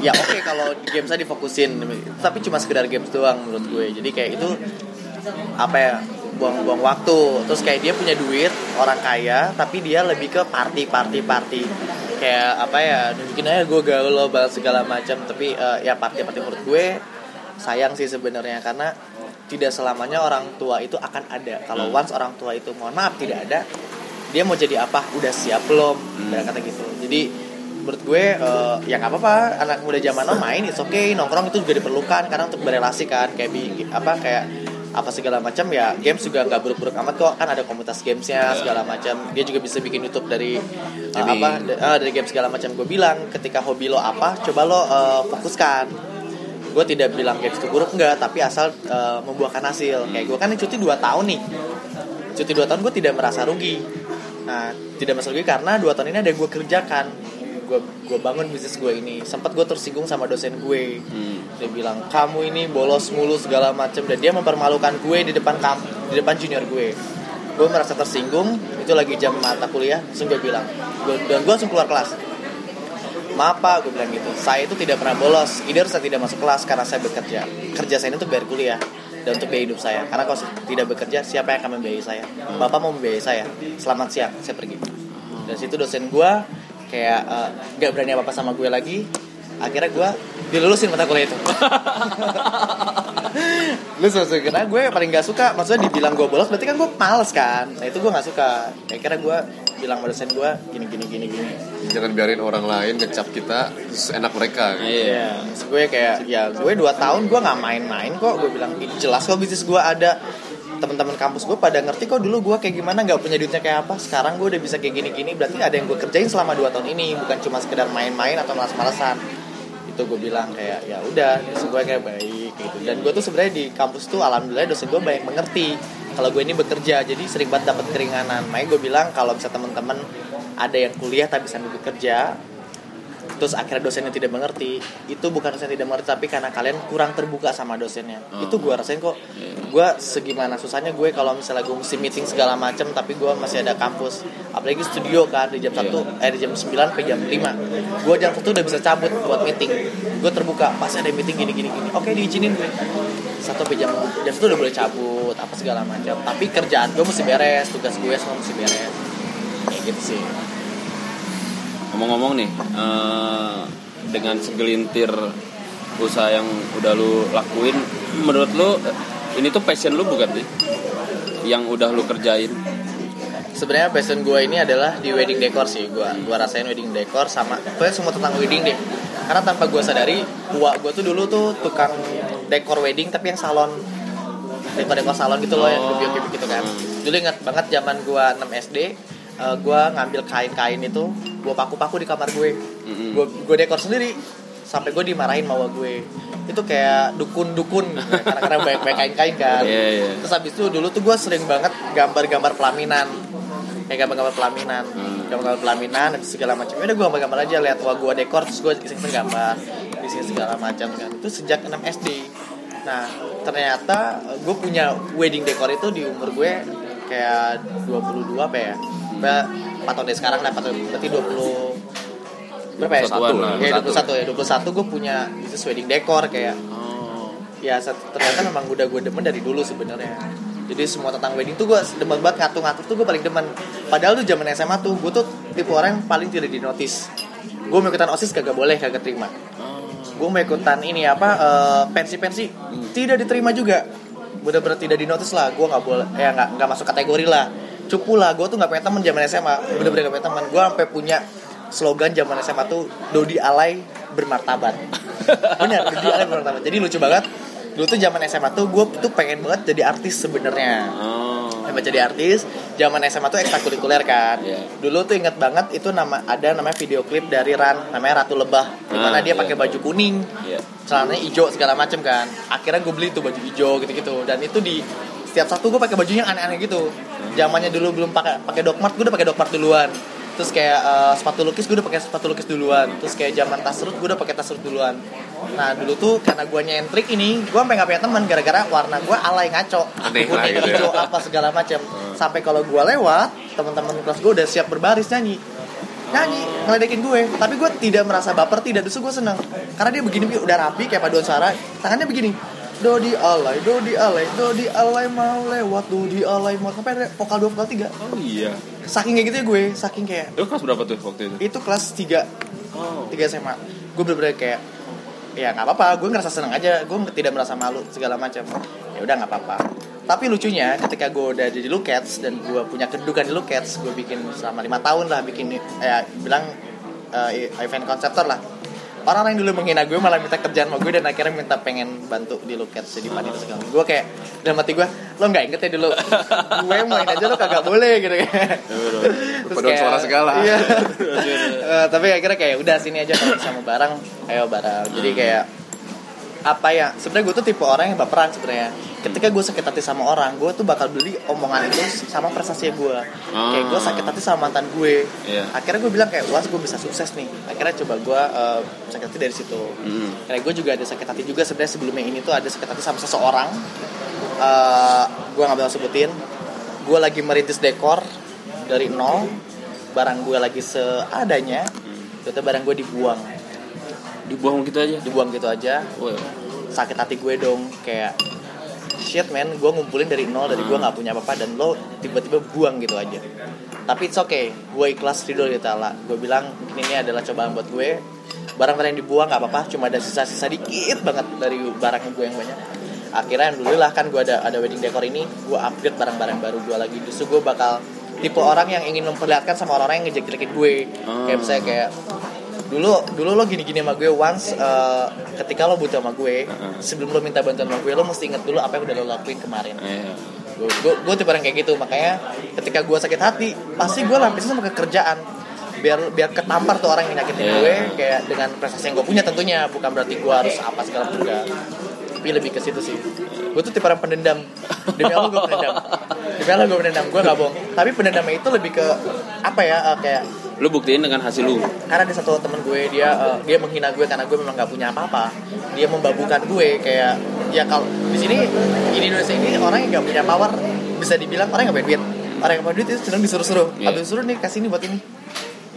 Ya oke kalau di gamesnya difokusin tapi cuma sekedar games doang menurut gue. Jadi kayak itu apa ya buang-buang waktu. Terus kayak dia punya duit orang kaya tapi dia lebih ke party party party kayak apa ya nunjukin aja gue gaul lo banget segala macam. Tapi eh, ya party menurut gue sayang sih sebenarnya. Karena tidak selamanya orang tua itu akan ada. Kalau once orang tua itu mohon maaf tidak ada dia mau jadi apa? Udah siap belum? Hmm. kata gitu. Jadi menurut gue eh, ya nggak apa-apa. Anak muda zaman now main it's okay. Nongkrong itu juga diperlukan. Karena untuk berelasi kan kayak bi- apa kayak apa segala macam ya games juga nggak buruk-buruk amat kok. Kan ada komunitas gamesnya segala macam. Dia juga bisa bikin YouTube dari uh, apa uh, dari game segala macam. Gue bilang ketika hobi lo apa coba lo uh, fokuskan. Gue tidak bilang games itu buruk enggak tapi asal uh, membuahkan hasil. Kayak gue kan ini cuti 2 tahun nih. Cuti 2 tahun gue tidak merasa rugi. Nah tidak merasa rugi karena 2 tahun ini ada gue kerjakan gue gue bangun bisnis gue ini. Sempat gue tersinggung sama dosen gue. Hmm. dia bilang kamu ini bolos mulu segala macam dan dia mempermalukan gue di depan kam di depan junior gue. Gue merasa tersinggung. Itu lagi jam mata kuliah. Langsung gue bilang gue, dan gue langsung keluar kelas. Maaf pak gue bilang gitu. Saya itu tidak pernah bolos. Either saya tidak masuk kelas karena saya bekerja. Kerja saya ini untuk bayar kuliah dan untuk biaya hidup saya. Karena kalau saya tidak bekerja siapa yang akan membiayai saya? Bapak mau membiayai saya. Selamat siang saya pergi. Dan situ dosen gue kayak eh, nggak berani apa apa sama gue lagi akhirnya gue dilulusin mata kuliah itu lu suka karena gue paling gak suka maksudnya dibilang gue bolos berarti kan gue males kan nah itu gue gak suka akhirnya gue bilang sama dosen gue gini gini gini gini jangan biarin orang lain ngecap kita terus enak mereka Iya. Iya, Terus gue kayak ya gue dua tahun gue nggak main-main kok. Gue bilang "Ih, jelas kok bisnis gue ada. Teman-teman kampus gue pada ngerti kok dulu gue kayak gimana nggak punya duitnya kayak apa. Sekarang gue udah bisa kayak gini-gini. Berarti ada yang gue kerjain selama dua tahun ini, bukan cuma sekedar main-main atau malas-malasan. Itu gue bilang kayak ya udah, dosen gue kayak baik gitu. Dan gue tuh sebenarnya di kampus tuh alhamdulillah dosen gue banyak mengerti kalau gue ini bekerja jadi sering banget dapat keringanan makanya gue bilang kalau bisa teman-teman ada yang kuliah tapi sambil bekerja terus akhirnya dosennya tidak mengerti. Itu bukan dosen tidak mengerti tapi karena kalian kurang terbuka sama dosennya. Oh. itu gue rasain kok. Gue segimana susahnya gue kalau misalnya gue mesti meeting segala macam tapi gue masih ada kampus. Apalagi studio kan di jam Iya. 1 eh di jam 9 sampai jam 5 gue jam 1 udah bisa cabut buat meeting. Gue terbuka pas ada meeting gini gini gini. Oke diizinin gue. Satu jam jam itu udah boleh cabut apa segala macam tapi kerjaan gue mesti beres tugas gue semua mesti beres. Kayak gitu sih ngomong-ngomong nih eh, dengan segelintir usaha yang udah lu lakuin menurut lu ini tuh passion lu bukan sih? Yang udah lu kerjain? Sebenarnya passion gue ini adalah di wedding decor sih gue gue rasain wedding decor sama pokoknya semua tentang wedding deh. Karena tanpa gue sadari tua gue tuh dulu tuh tukang dekor wedding tapi yang salon. Dekor dekor salon gitu loh yang Oh. lebih gitu kan. Dulu ingat banget zaman gue 6 SD eh, gue ngambil kain-kain itu gue paku-paku di kamar gue. Gue gue dekor sendiri sampai gue dimarahin mawa gue. Itu kayak dukun-dukun ya, karena karena banyak banyak kain-kain kan. Iya, iya. terus habis itu dulu tuh gue sering banget gambar-gambar pelaminan. Kayak gambar-gambar pelaminan. Hmm. gambar-gambar pelaminan dan segala macam. Udah gue gambar-gambar aja lihat wah gue dekor terus gue iseng-iseng gambar di sini segala macam kan. Itu sejak 6 SD nah ternyata gue punya wedding decor itu di umur gue kayak 22 apa ya? Empat tahun dari sekarang lah empat tahun berarti 20 berapa ya? Satuan lah, ya 21. 21 ya 21 gue punya bisnis wedding decor kayak oh. ya ternyata memang udah gue demen dari dulu sebenarnya. Jadi semua tentang wedding tuh gue demen banget ngatur-ngatur tuh gue paling demen. Padahal tuh zaman SMA tuh gue tuh tipe orang yang paling tidak di notice. Gue mau ikutan osis kagak boleh kagak terima. Gue mau ikutan ini apa eh, pensi-pensi tidak diterima juga. Bener-bener tidak di notice lah gue nggak boleh ya nggak nggak masuk kategori lah cupu lah. Gue tuh nggak punya teman zaman SMA bener-bener gak punya teman gue sampai punya slogan zaman SMA tuh Dodi Alay bermartabat. Bener Dodi Alay bermartabat. Jadi lucu banget. Dulu tuh zaman SMA tuh gue tuh pengen banget jadi artis sebenarnya. Oh. Emang jadi artis. Zaman SMA tuh ekstrakurikuler kan. Iya. dulu tuh inget banget itu nama ada namanya video klip dari Ran namanya Ratu Lebah. Di mana Ah, dia iya. pakai baju kuning. Iya. celananya hijau segala macem kan. Akhirnya gue beli tuh baju hijau gitu-gitu. Dan itu di setiap satu gue pakai bajunya aneh-aneh gitu. Zamannya dulu belum pakai pakai dokmart gue udah pakai dokmart duluan. Terus kayak eh, sepatu lukis gue udah pakai sepatu lukis duluan. Terus kayak zaman tas serut gue udah pakai tas serut duluan. Nah dulu tuh karena gue nyentrik ini gue sampai nggak punya teman gara-gara warna gue alay ngaco. Aneh kuning gitu ya. hijau apa segala macam sampai kalau gue lewat teman-teman kelas gue udah siap berbaris nyanyi. Nyanyi ngeledekin gue. Tapi gue tidak merasa baper tidak justru gue seneng. Karena dia begini udah rapi kayak paduan suara. Tangannya begini Dodi alay, Dodi alay, Dodi alay mau lewat, Dodi alay mau sampai ada vokal dua vokal tiga. Oh iya. Saking kayak gitu ya gue, saking kayak Lu kelas berapa tuh waktu itu? itu kelas 3 Oh. 3 SMA. Gue bener-bener kayak ya nggak apa-apa, gue ngerasa seneng aja, gue tidak merasa malu segala macam. Ya udah nggak apa-apa. Tapi lucunya ketika gue udah jadi Lukets dan gue punya kedudukan di Lukets, gue bikin selama lima tahun lah bikin ya bilang eh, event konseptor lah. Orang-orang yang dulu menghina gue malah minta kerjaan sama gue dan akhirnya minta pengen bantu di Lukets jadi panitia segala. Gue kayak dalam hati gue, lo nggak inget ya dulu, gue main aja lo kagak boleh gitu kan. Terus Paduan suara segala. Iya. Eh, tapi akhirnya kayak udah sini aja sama barang, ayo barang. Jadi kayak apa ya? Sebenarnya gue tuh tipe orang yang baperan sebenarnya. Ketika gue sakit hati sama orang, gue tuh bakal beli omongan itu sama prestasi gue. Kayak gue sakit hati sama mantan gue. Iya. Akhirnya gue bilang kayak, wah gue bisa sukses nih. Akhirnya coba gue eh, sakit hati dari situ. Hmm. Karena gue juga ada sakit hati juga sebenarnya sebelumnya ini tuh ada sakit hati sama seseorang. Eh, gue nggak bisa sebutin. Gue lagi merintis dekor dari nol. Barang gue lagi seadanya. Ternyata barang gue dibuang. Dibuang gitu aja. Dibuang gitu aja. Wah. Sakit hati gue dong. Kayak shit man, gue ngumpulin dari nol dari gue nggak punya apa-apa dan lo tiba-tiba buang gitu aja. Tapi it's okay, gue ikhlas ridho di ta'ala Gue bilang mungkin ini adalah cobaan buat gue Barang-barang yang dibuang gak apa-apa Cuma ada sisa-sisa dikit banget dari barang gue yang banyak Akhirnya alhamdulillah kan gue ada ada wedding decor ini Gue upgrade barang-barang baru gue lagi Justru gue bakal tipe orang yang ingin memperlihatkan sama orang-orang yang ngejek-jekin gue Kayak misalnya kayak dulu dulu lo gini-gini sama gue once eh, ketika lo butuh sama gue sebelum lo minta bantuan sama gue lo mesti inget dulu apa yang udah lo lakuin kemarin Iya. gue gue gue tipe orang kayak gitu makanya ketika gue sakit hati pasti gue lapisin sama kerjaan biar biar ketampar tuh orang yang nyakitin Iya. gue kayak dengan prestasi yang gue punya tentunya bukan berarti gue harus apa segala juga tapi lebih ke situ sih. Gue tuh tipe orang pendendam. Demi allah gue pendendam. Demi allah gue pendendam. Gue gak bohong. Tapi pendendamnya itu lebih ke apa ya eh, kayak Lu buktiin dengan hasil lu. karena ada satu temen gue dia eh, dia menghina gue karena gue memang nggak punya apa-apa. Dia membabukan gue kayak ya kalau di sini di Indonesia ini orang yang nggak punya power bisa dibilang orang yang nggak punya duit. Orang yang punya duit itu sedang disuruh-suruh. Iya. habis disuruh nih kasih ini buat ini.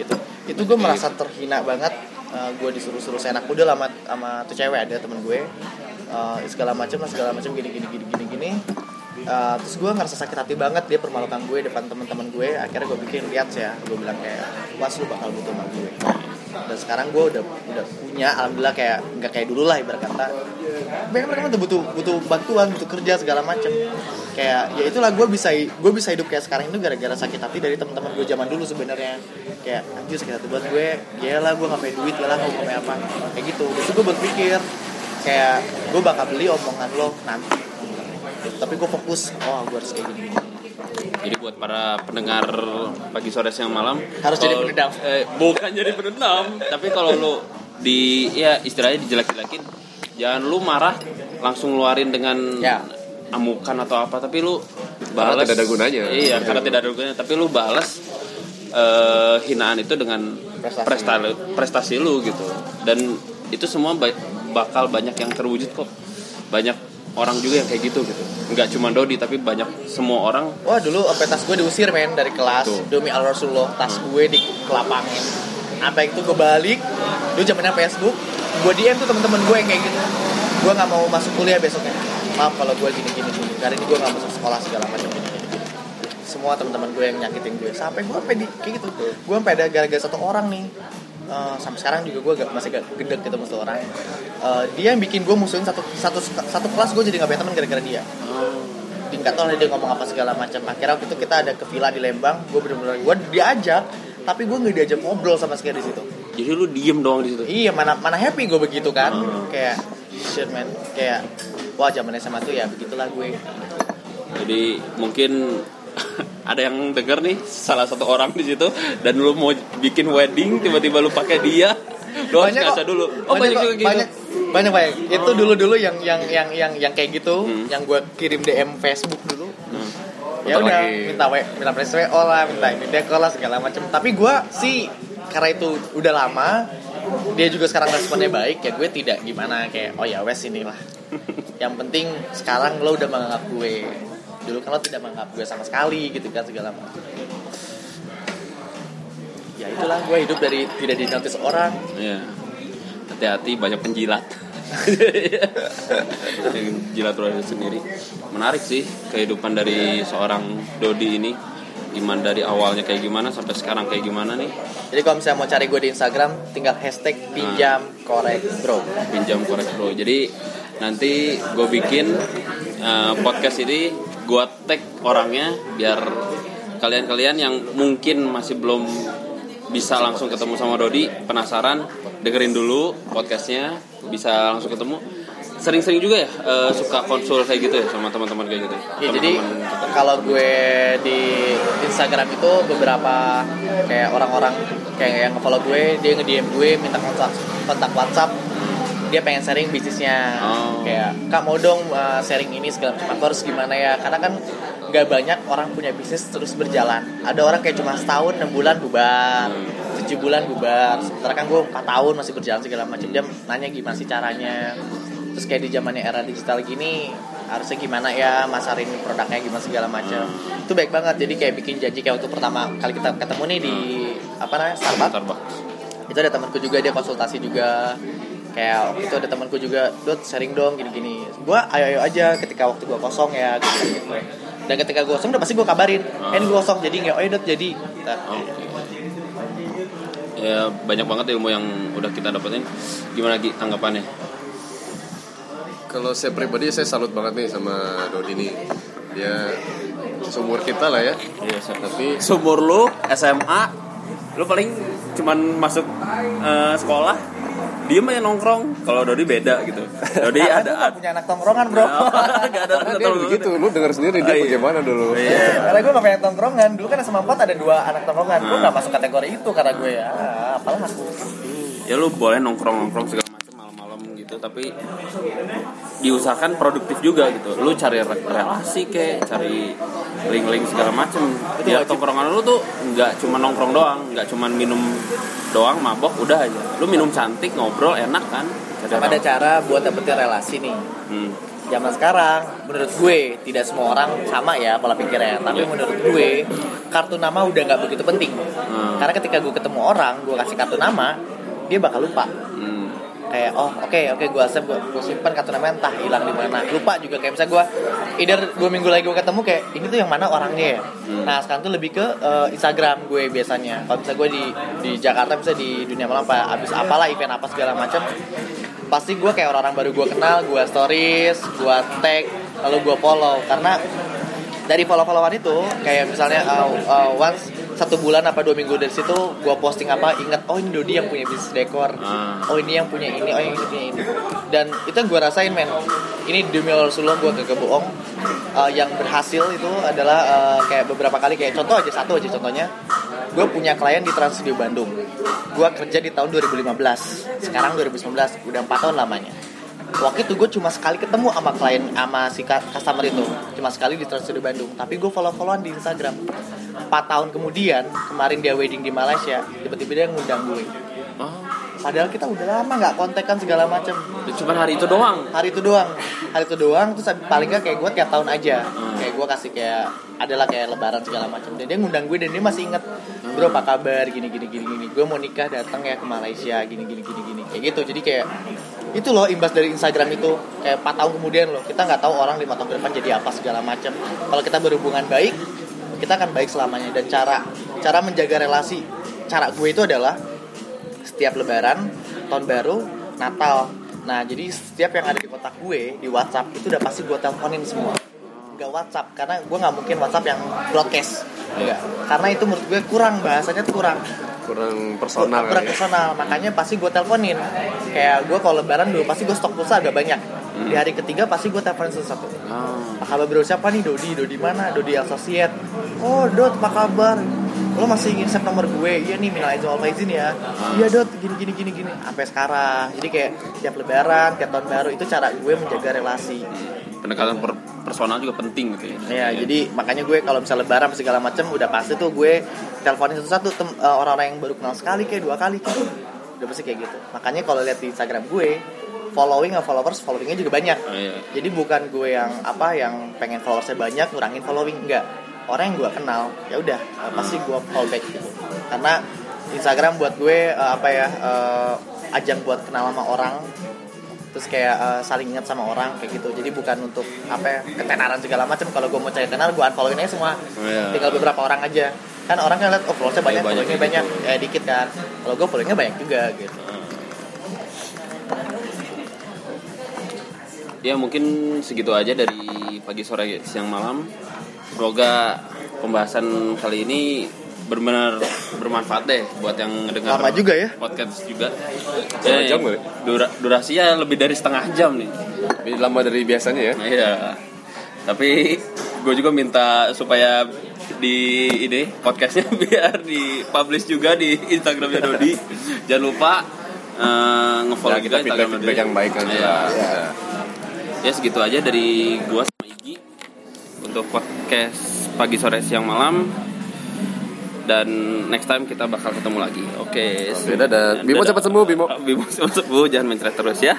Gitu. Itu gue merasa terhina banget Eh, gue disuruh-suruh seenak udah sama sama tuh cewek. Ada temen gue Eh, segala macam lah segala macam gini gini gini gini gini. Eh, terus gue ngerasa sakit hati banget dia permalukan gue depan teman-teman gue. Akhirnya gue bikin lihat ya gue bilang kayak was lu bakal butuh sama gue. Dan sekarang gue udah udah punya alhamdulillah kayak nggak kayak dulu lah ibarat kata. Mereka mereka tuh butuh butuh bantuan butuh kerja segala macem. Kayak ya itulah gue bisa gue bisa hidup kayak sekarang itu gara-gara sakit hati dari teman-teman gue zaman dulu sebenarnya. Kayak anjir sakit hati buat gue. Ya lah gue nggak punya duit ya lah gue nggak punya apa. Kayak gitu. Terus gue berpikir kayak gue bakal beli omongan lo nanti tapi gue fokus oh gue harus kayak gini. Jadi buat para pendengar pagi sore siang malam Harus jadi kalau- pendendam. Eh, bukan jadi pendendam, tapi kalau lu di ya istilahnya dijelek-jelekin, jangan lu marah langsung ngeluarin dengan Ya. amukan atau apa, tapi lu Karena balas tidak ada gunanya. Iya, karena tidak ada gunanya, tapi lu balas eh, hinaan itu dengan Prestasi. prestasi prestasi lu gitu. Dan itu semua ba- bakal banyak yang terwujud kok. Banyak orang juga yang kayak gitu gitu. Enggak cuma Dodi tapi banyak semua orang Wah dulu sampai tas gue diusir men dari kelas Tuh. demi al Rasulullah tas gue dikelapangin. Sampai itu gue balik, dulu zamannya Facebook, gue DM tuh temen-temen gue yang kayak gitu. Gue nggak mau masuk kuliah besoknya. maaf kalau gue gini gini gini hari ini gue nggak masuk sekolah segala macam gini semua teman-teman gue yang nyakitin gue sampai gue sampai di kayak gitu gue sampai ada gara-gara satu orang nih eh, sampai sekarang juga gue gak, masih gak gedek gitu satu orang. Eh, dia yang bikin gue musuhin satu satu satu kelas gue jadi gak punya teman gara-gara dia. Di nggak tahu dia ngomong apa segala macam. Akhirnya waktu itu kita ada ke villa di Lembang gue bener-bener gue diajak tapi gue nggak diajak ngobrol sama sekali di situ. Jadi lu diem doang di situ. iya mana mana happy gue begitu kan. Hmm. kayak shit man. Kayak wah zaman SMA tuh ya begitulah gue. Jadi mungkin ada yang denger nih salah satu orang di situ dan lu mau bikin wedding tiba-tiba lu pakai dia. Doang kaca dulu. Oh banyak, juga gitu. banyak banyak banyak itu dulu dulu yang yang yang yang yang kayak gitu Hmm. yang gue kirim DM Facebook dulu Hmm. ya udah minta we, minta press WO lah minta ini lah segala macam tapi gue sih karena itu udah lama dia juga sekarang responnya baik ya gue tidak gimana kayak oh ya wes inilah yang penting sekarang lo udah menganggap gue dulu kan lo tidak menganggap gue sama sekali gitu kan segala macam ya itulah gue hidup dari tidak dinotis orang Iya. Hati-hati banyak penjilat. Yang jilat lu sendiri. Menarik sih kehidupan dari seorang Dodi ini. Gimana dari awalnya kayak gimana sampai sekarang kayak gimana nih? jadi kalau misalnya mau cari gue di Instagram tinggal hashtag pinjam korek bro Pinjam korek bro. Jadi nanti gue bikin eh, podcast ini gue tag orangnya biar kalian-kalian yang mungkin masih belum bisa langsung ketemu sama Dodi penasaran dengerin dulu podcastnya bisa langsung ketemu sering-sering juga ya eh, suka konsul kayak gitu ya sama teman-teman kayak gitu Ya jadi Teman-teman. kalau gue di Instagram itu beberapa kayak orang-orang kayak yang follow gue, dia nge-DM gue minta kontak kontak WhatsApp. Dia pengen sharing bisnisnya. Oh. Kayak, "Kak mau dong uh, sharing ini segala macam. Aku harus gimana ya?" Karena kan nggak banyak orang punya bisnis terus berjalan. Ada orang kayak cuma setahun, enam bulan bubar, tujuh bulan bubar. Sementara kan gue empat tahun masih berjalan segala macam. Dia nanya gimana sih caranya. Terus kayak di zamannya era digital gini harusnya gimana ya masarin produknya gimana segala macam. Itu baik banget. Jadi kayak bikin janji kayak waktu pertama kali kita ketemu nih di apa namanya Starbucks. Starbucks. Itu ada temanku juga dia konsultasi juga. Kayak waktu itu ada temanku juga, "Dot, sharing dong gini-gini." Gua ayo-ayo aja ketika waktu gua kosong ya gitu. gitu. Dan ketika gua kosong udah pasti gua kabarin. Eh, ini gua kosong jadi nggak, oh iya Dot jadi. Gitu. Oke. Ya banyak banget ilmu yang udah kita dapetin. Gimana Gi tanggapannya? Kalau saya pribadi saya salut banget nih sama Dodi nih. Dia seumur kita lah ya. Iya, Tapi Sumur lu SMA, lu paling cuman masuk eh, sekolah, diem aja nongkrong. Kalau Dodi beda gitu. Dodi Karena ada nggak punya anak tongkrongan bro. Gak ada karena dia begitu, lu denger sendiri dia Oh, iya. bagaimana dulu. Iya. karena gue gak punya tongkrongan dulu kan SMA 4 ada dua anak tongkrongan gue gak masuk kategori itu karena gue ya apalah aku Ya lu boleh nongkrong-nongkrong segala macam malam-malam gitu, tapi diusahakan produktif juga gitu. Lu cari re- relasi kek, cari link-link segala macem. Biar tongkrongan lu tuh nggak cuma nongkrong doang, nggak cuma minum doang, mabok, udah aja. Lu minum cantik, ngobrol, enak kan? Sama ada cara buat dapetin relasi nih Hmm. zaman sekarang menurut gue tidak semua orang sama ya pola pikirnya tapi Iya. menurut gue kartu nama udah nggak begitu penting Hmm. karena ketika gue ketemu orang gue kasih kartu nama dia bakal lupa. Kayak oh oke oke gue save gue, gue simpan kartu namanya entah hilang di mana. Lupa juga kayak misalnya gue either dua minggu lagi gue ketemu kayak ini tuh yang mana orangnya ya? Hmm. nah sekarang tuh lebih ke eh, Instagram gue biasanya. Kalau misalnya gue di di Jakarta misalnya di dunia malam apa abis apalah event apa segala macam pasti gue kayak orang-orang baru gue kenal gue stories gue tag lalu gue follow. Karena dari follow-followan itu kayak misalnya uh, uh, once satu bulan apa dua minggu dari situ gue posting apa ingat oh ini Dodi yang punya bisnis dekor. Ah. oh ini yang punya ini oh yang ini punya ini. Dan itu gue rasain men. Ini demi Rasulullah gue gak bohong. Uh, yang berhasil itu adalah uh, kayak beberapa kali kayak contoh aja satu aja contohnya. Gue punya klien di Trans Studio Bandung. Gue kerja di tahun 2015 sekarang 2019 udah empat tahun lamanya waktu itu gue cuma sekali ketemu sama klien sama si customer itu. Cuma sekali di Trans Studio Bandung. Tapi gue follow followan di Instagram. 4 tahun kemudian kemarin dia wedding di Malaysia tiba-tiba dia ngundang gue Oh, padahal kita udah lama nggak kontekan segala macam. Cuma hari itu doang. hari itu doang. Hari itu doang terus paling nggak kayak gue tiap tahun aja. Hmm. kayak gue kasih kayak adalah kayak lebaran segala macam. Dan dia ngundang gue dan dia masih inget bro apa kabar? Gini gini gini gini. Gue mau nikah datang ya ke Malaysia gini gini gini gini. Kayak gitu. Jadi kayak itu loh imbas dari Instagram itu kayak 4 tahun kemudian loh kita nggak tahu orang lima tahun ke depan jadi apa segala macam. Kalau kita berhubungan baik kita akan baik selamanya. Dan cara cara menjaga relasi cara gue itu adalah setiap lebaran tahun baru Natal. Nah jadi setiap yang ada di kotak gue di WhatsApp itu udah pasti gue teleponin semua. Gak WhatsApp karena gue nggak mungkin WhatsApp yang broadcast. Enggak karena itu menurut gue kurang bahasanya tuh kurang kurang personal kurang ya. personal makanya pasti gue teleponin. Kayak gue kalau lebaran dulu pasti gue stok pulsa agak banyak. Di hari ketiga pasti gue teleponin satu-satu. Oh. apa kabar bro siapa nih? Dodi Dodi mana? Dodi Associate. Oh Dot apa kabar? Lo masih ingin save nomor gue? Iya nih minal aizin wal faizin ya. Iya Dot gini gini gini gini. Sampai sekarang. Jadi kayak tiap lebaran tiap tahun baru itu cara gue menjaga relasi. Pendekatan per- personal juga penting gitu ya. Ya, jadi makanya gue kalau misalnya lebaran segala macam udah pasti tuh gue teleponin satu-satu eh, orang-orang yang baru kenal sekali kayak dua kali kayak udah pasti kayak gitu. Makanya kalau lihat di Instagram gue following sama followers followingnya juga banyak. Oh, iya. Jadi bukan gue yang apa yang pengen followersnya banyak ngurangin following enggak. Orang yang gue kenal ya udah eh, pasti gue follow back gitu. Karena Instagram buat gue eh, apa ya eh, ajang buat kenal sama orang terus kayak eh, saling ingat sama orang kayak gitu. Jadi bukan untuk apa ya ketenaran segala macam. Kalau gue mau cari tenar gue unfollowin aja semua. Oh, iya. tinggal beberapa orang aja. Kan orang kan lihat oh followersnya banyak, Banyak, followingnya banyak ya dikit kan. Kalau gue followingnya banyak juga gitu. Ya mungkin segitu aja dari pagi sore siang malam. Semoga pembahasan kali ini benar-benar bermanfaat deh buat yang dengar Lama juga ya? podcast juga. Setengah Eh, jam dura- durasinya lebih dari setengah jam nih. Lebih lama dari biasanya ya Nah, iya. Tapi gue juga minta supaya di ini podcastnya biar di publish juga di Instagramnya Dodi. Jangan lupa eh, nge-follow Ya, kita juga Instagram feedback- Dodi. feedback yang baik aja lah. Iya. Ya segitu aja dari gua sama Igi untuk podcast pagi sore siang malam dan next time kita bakal ketemu lagi. Oke. Oke, dadah. Bimo cepat sembuh, Bimo. Bimo cepat sembuh, jangan mencret terus ya.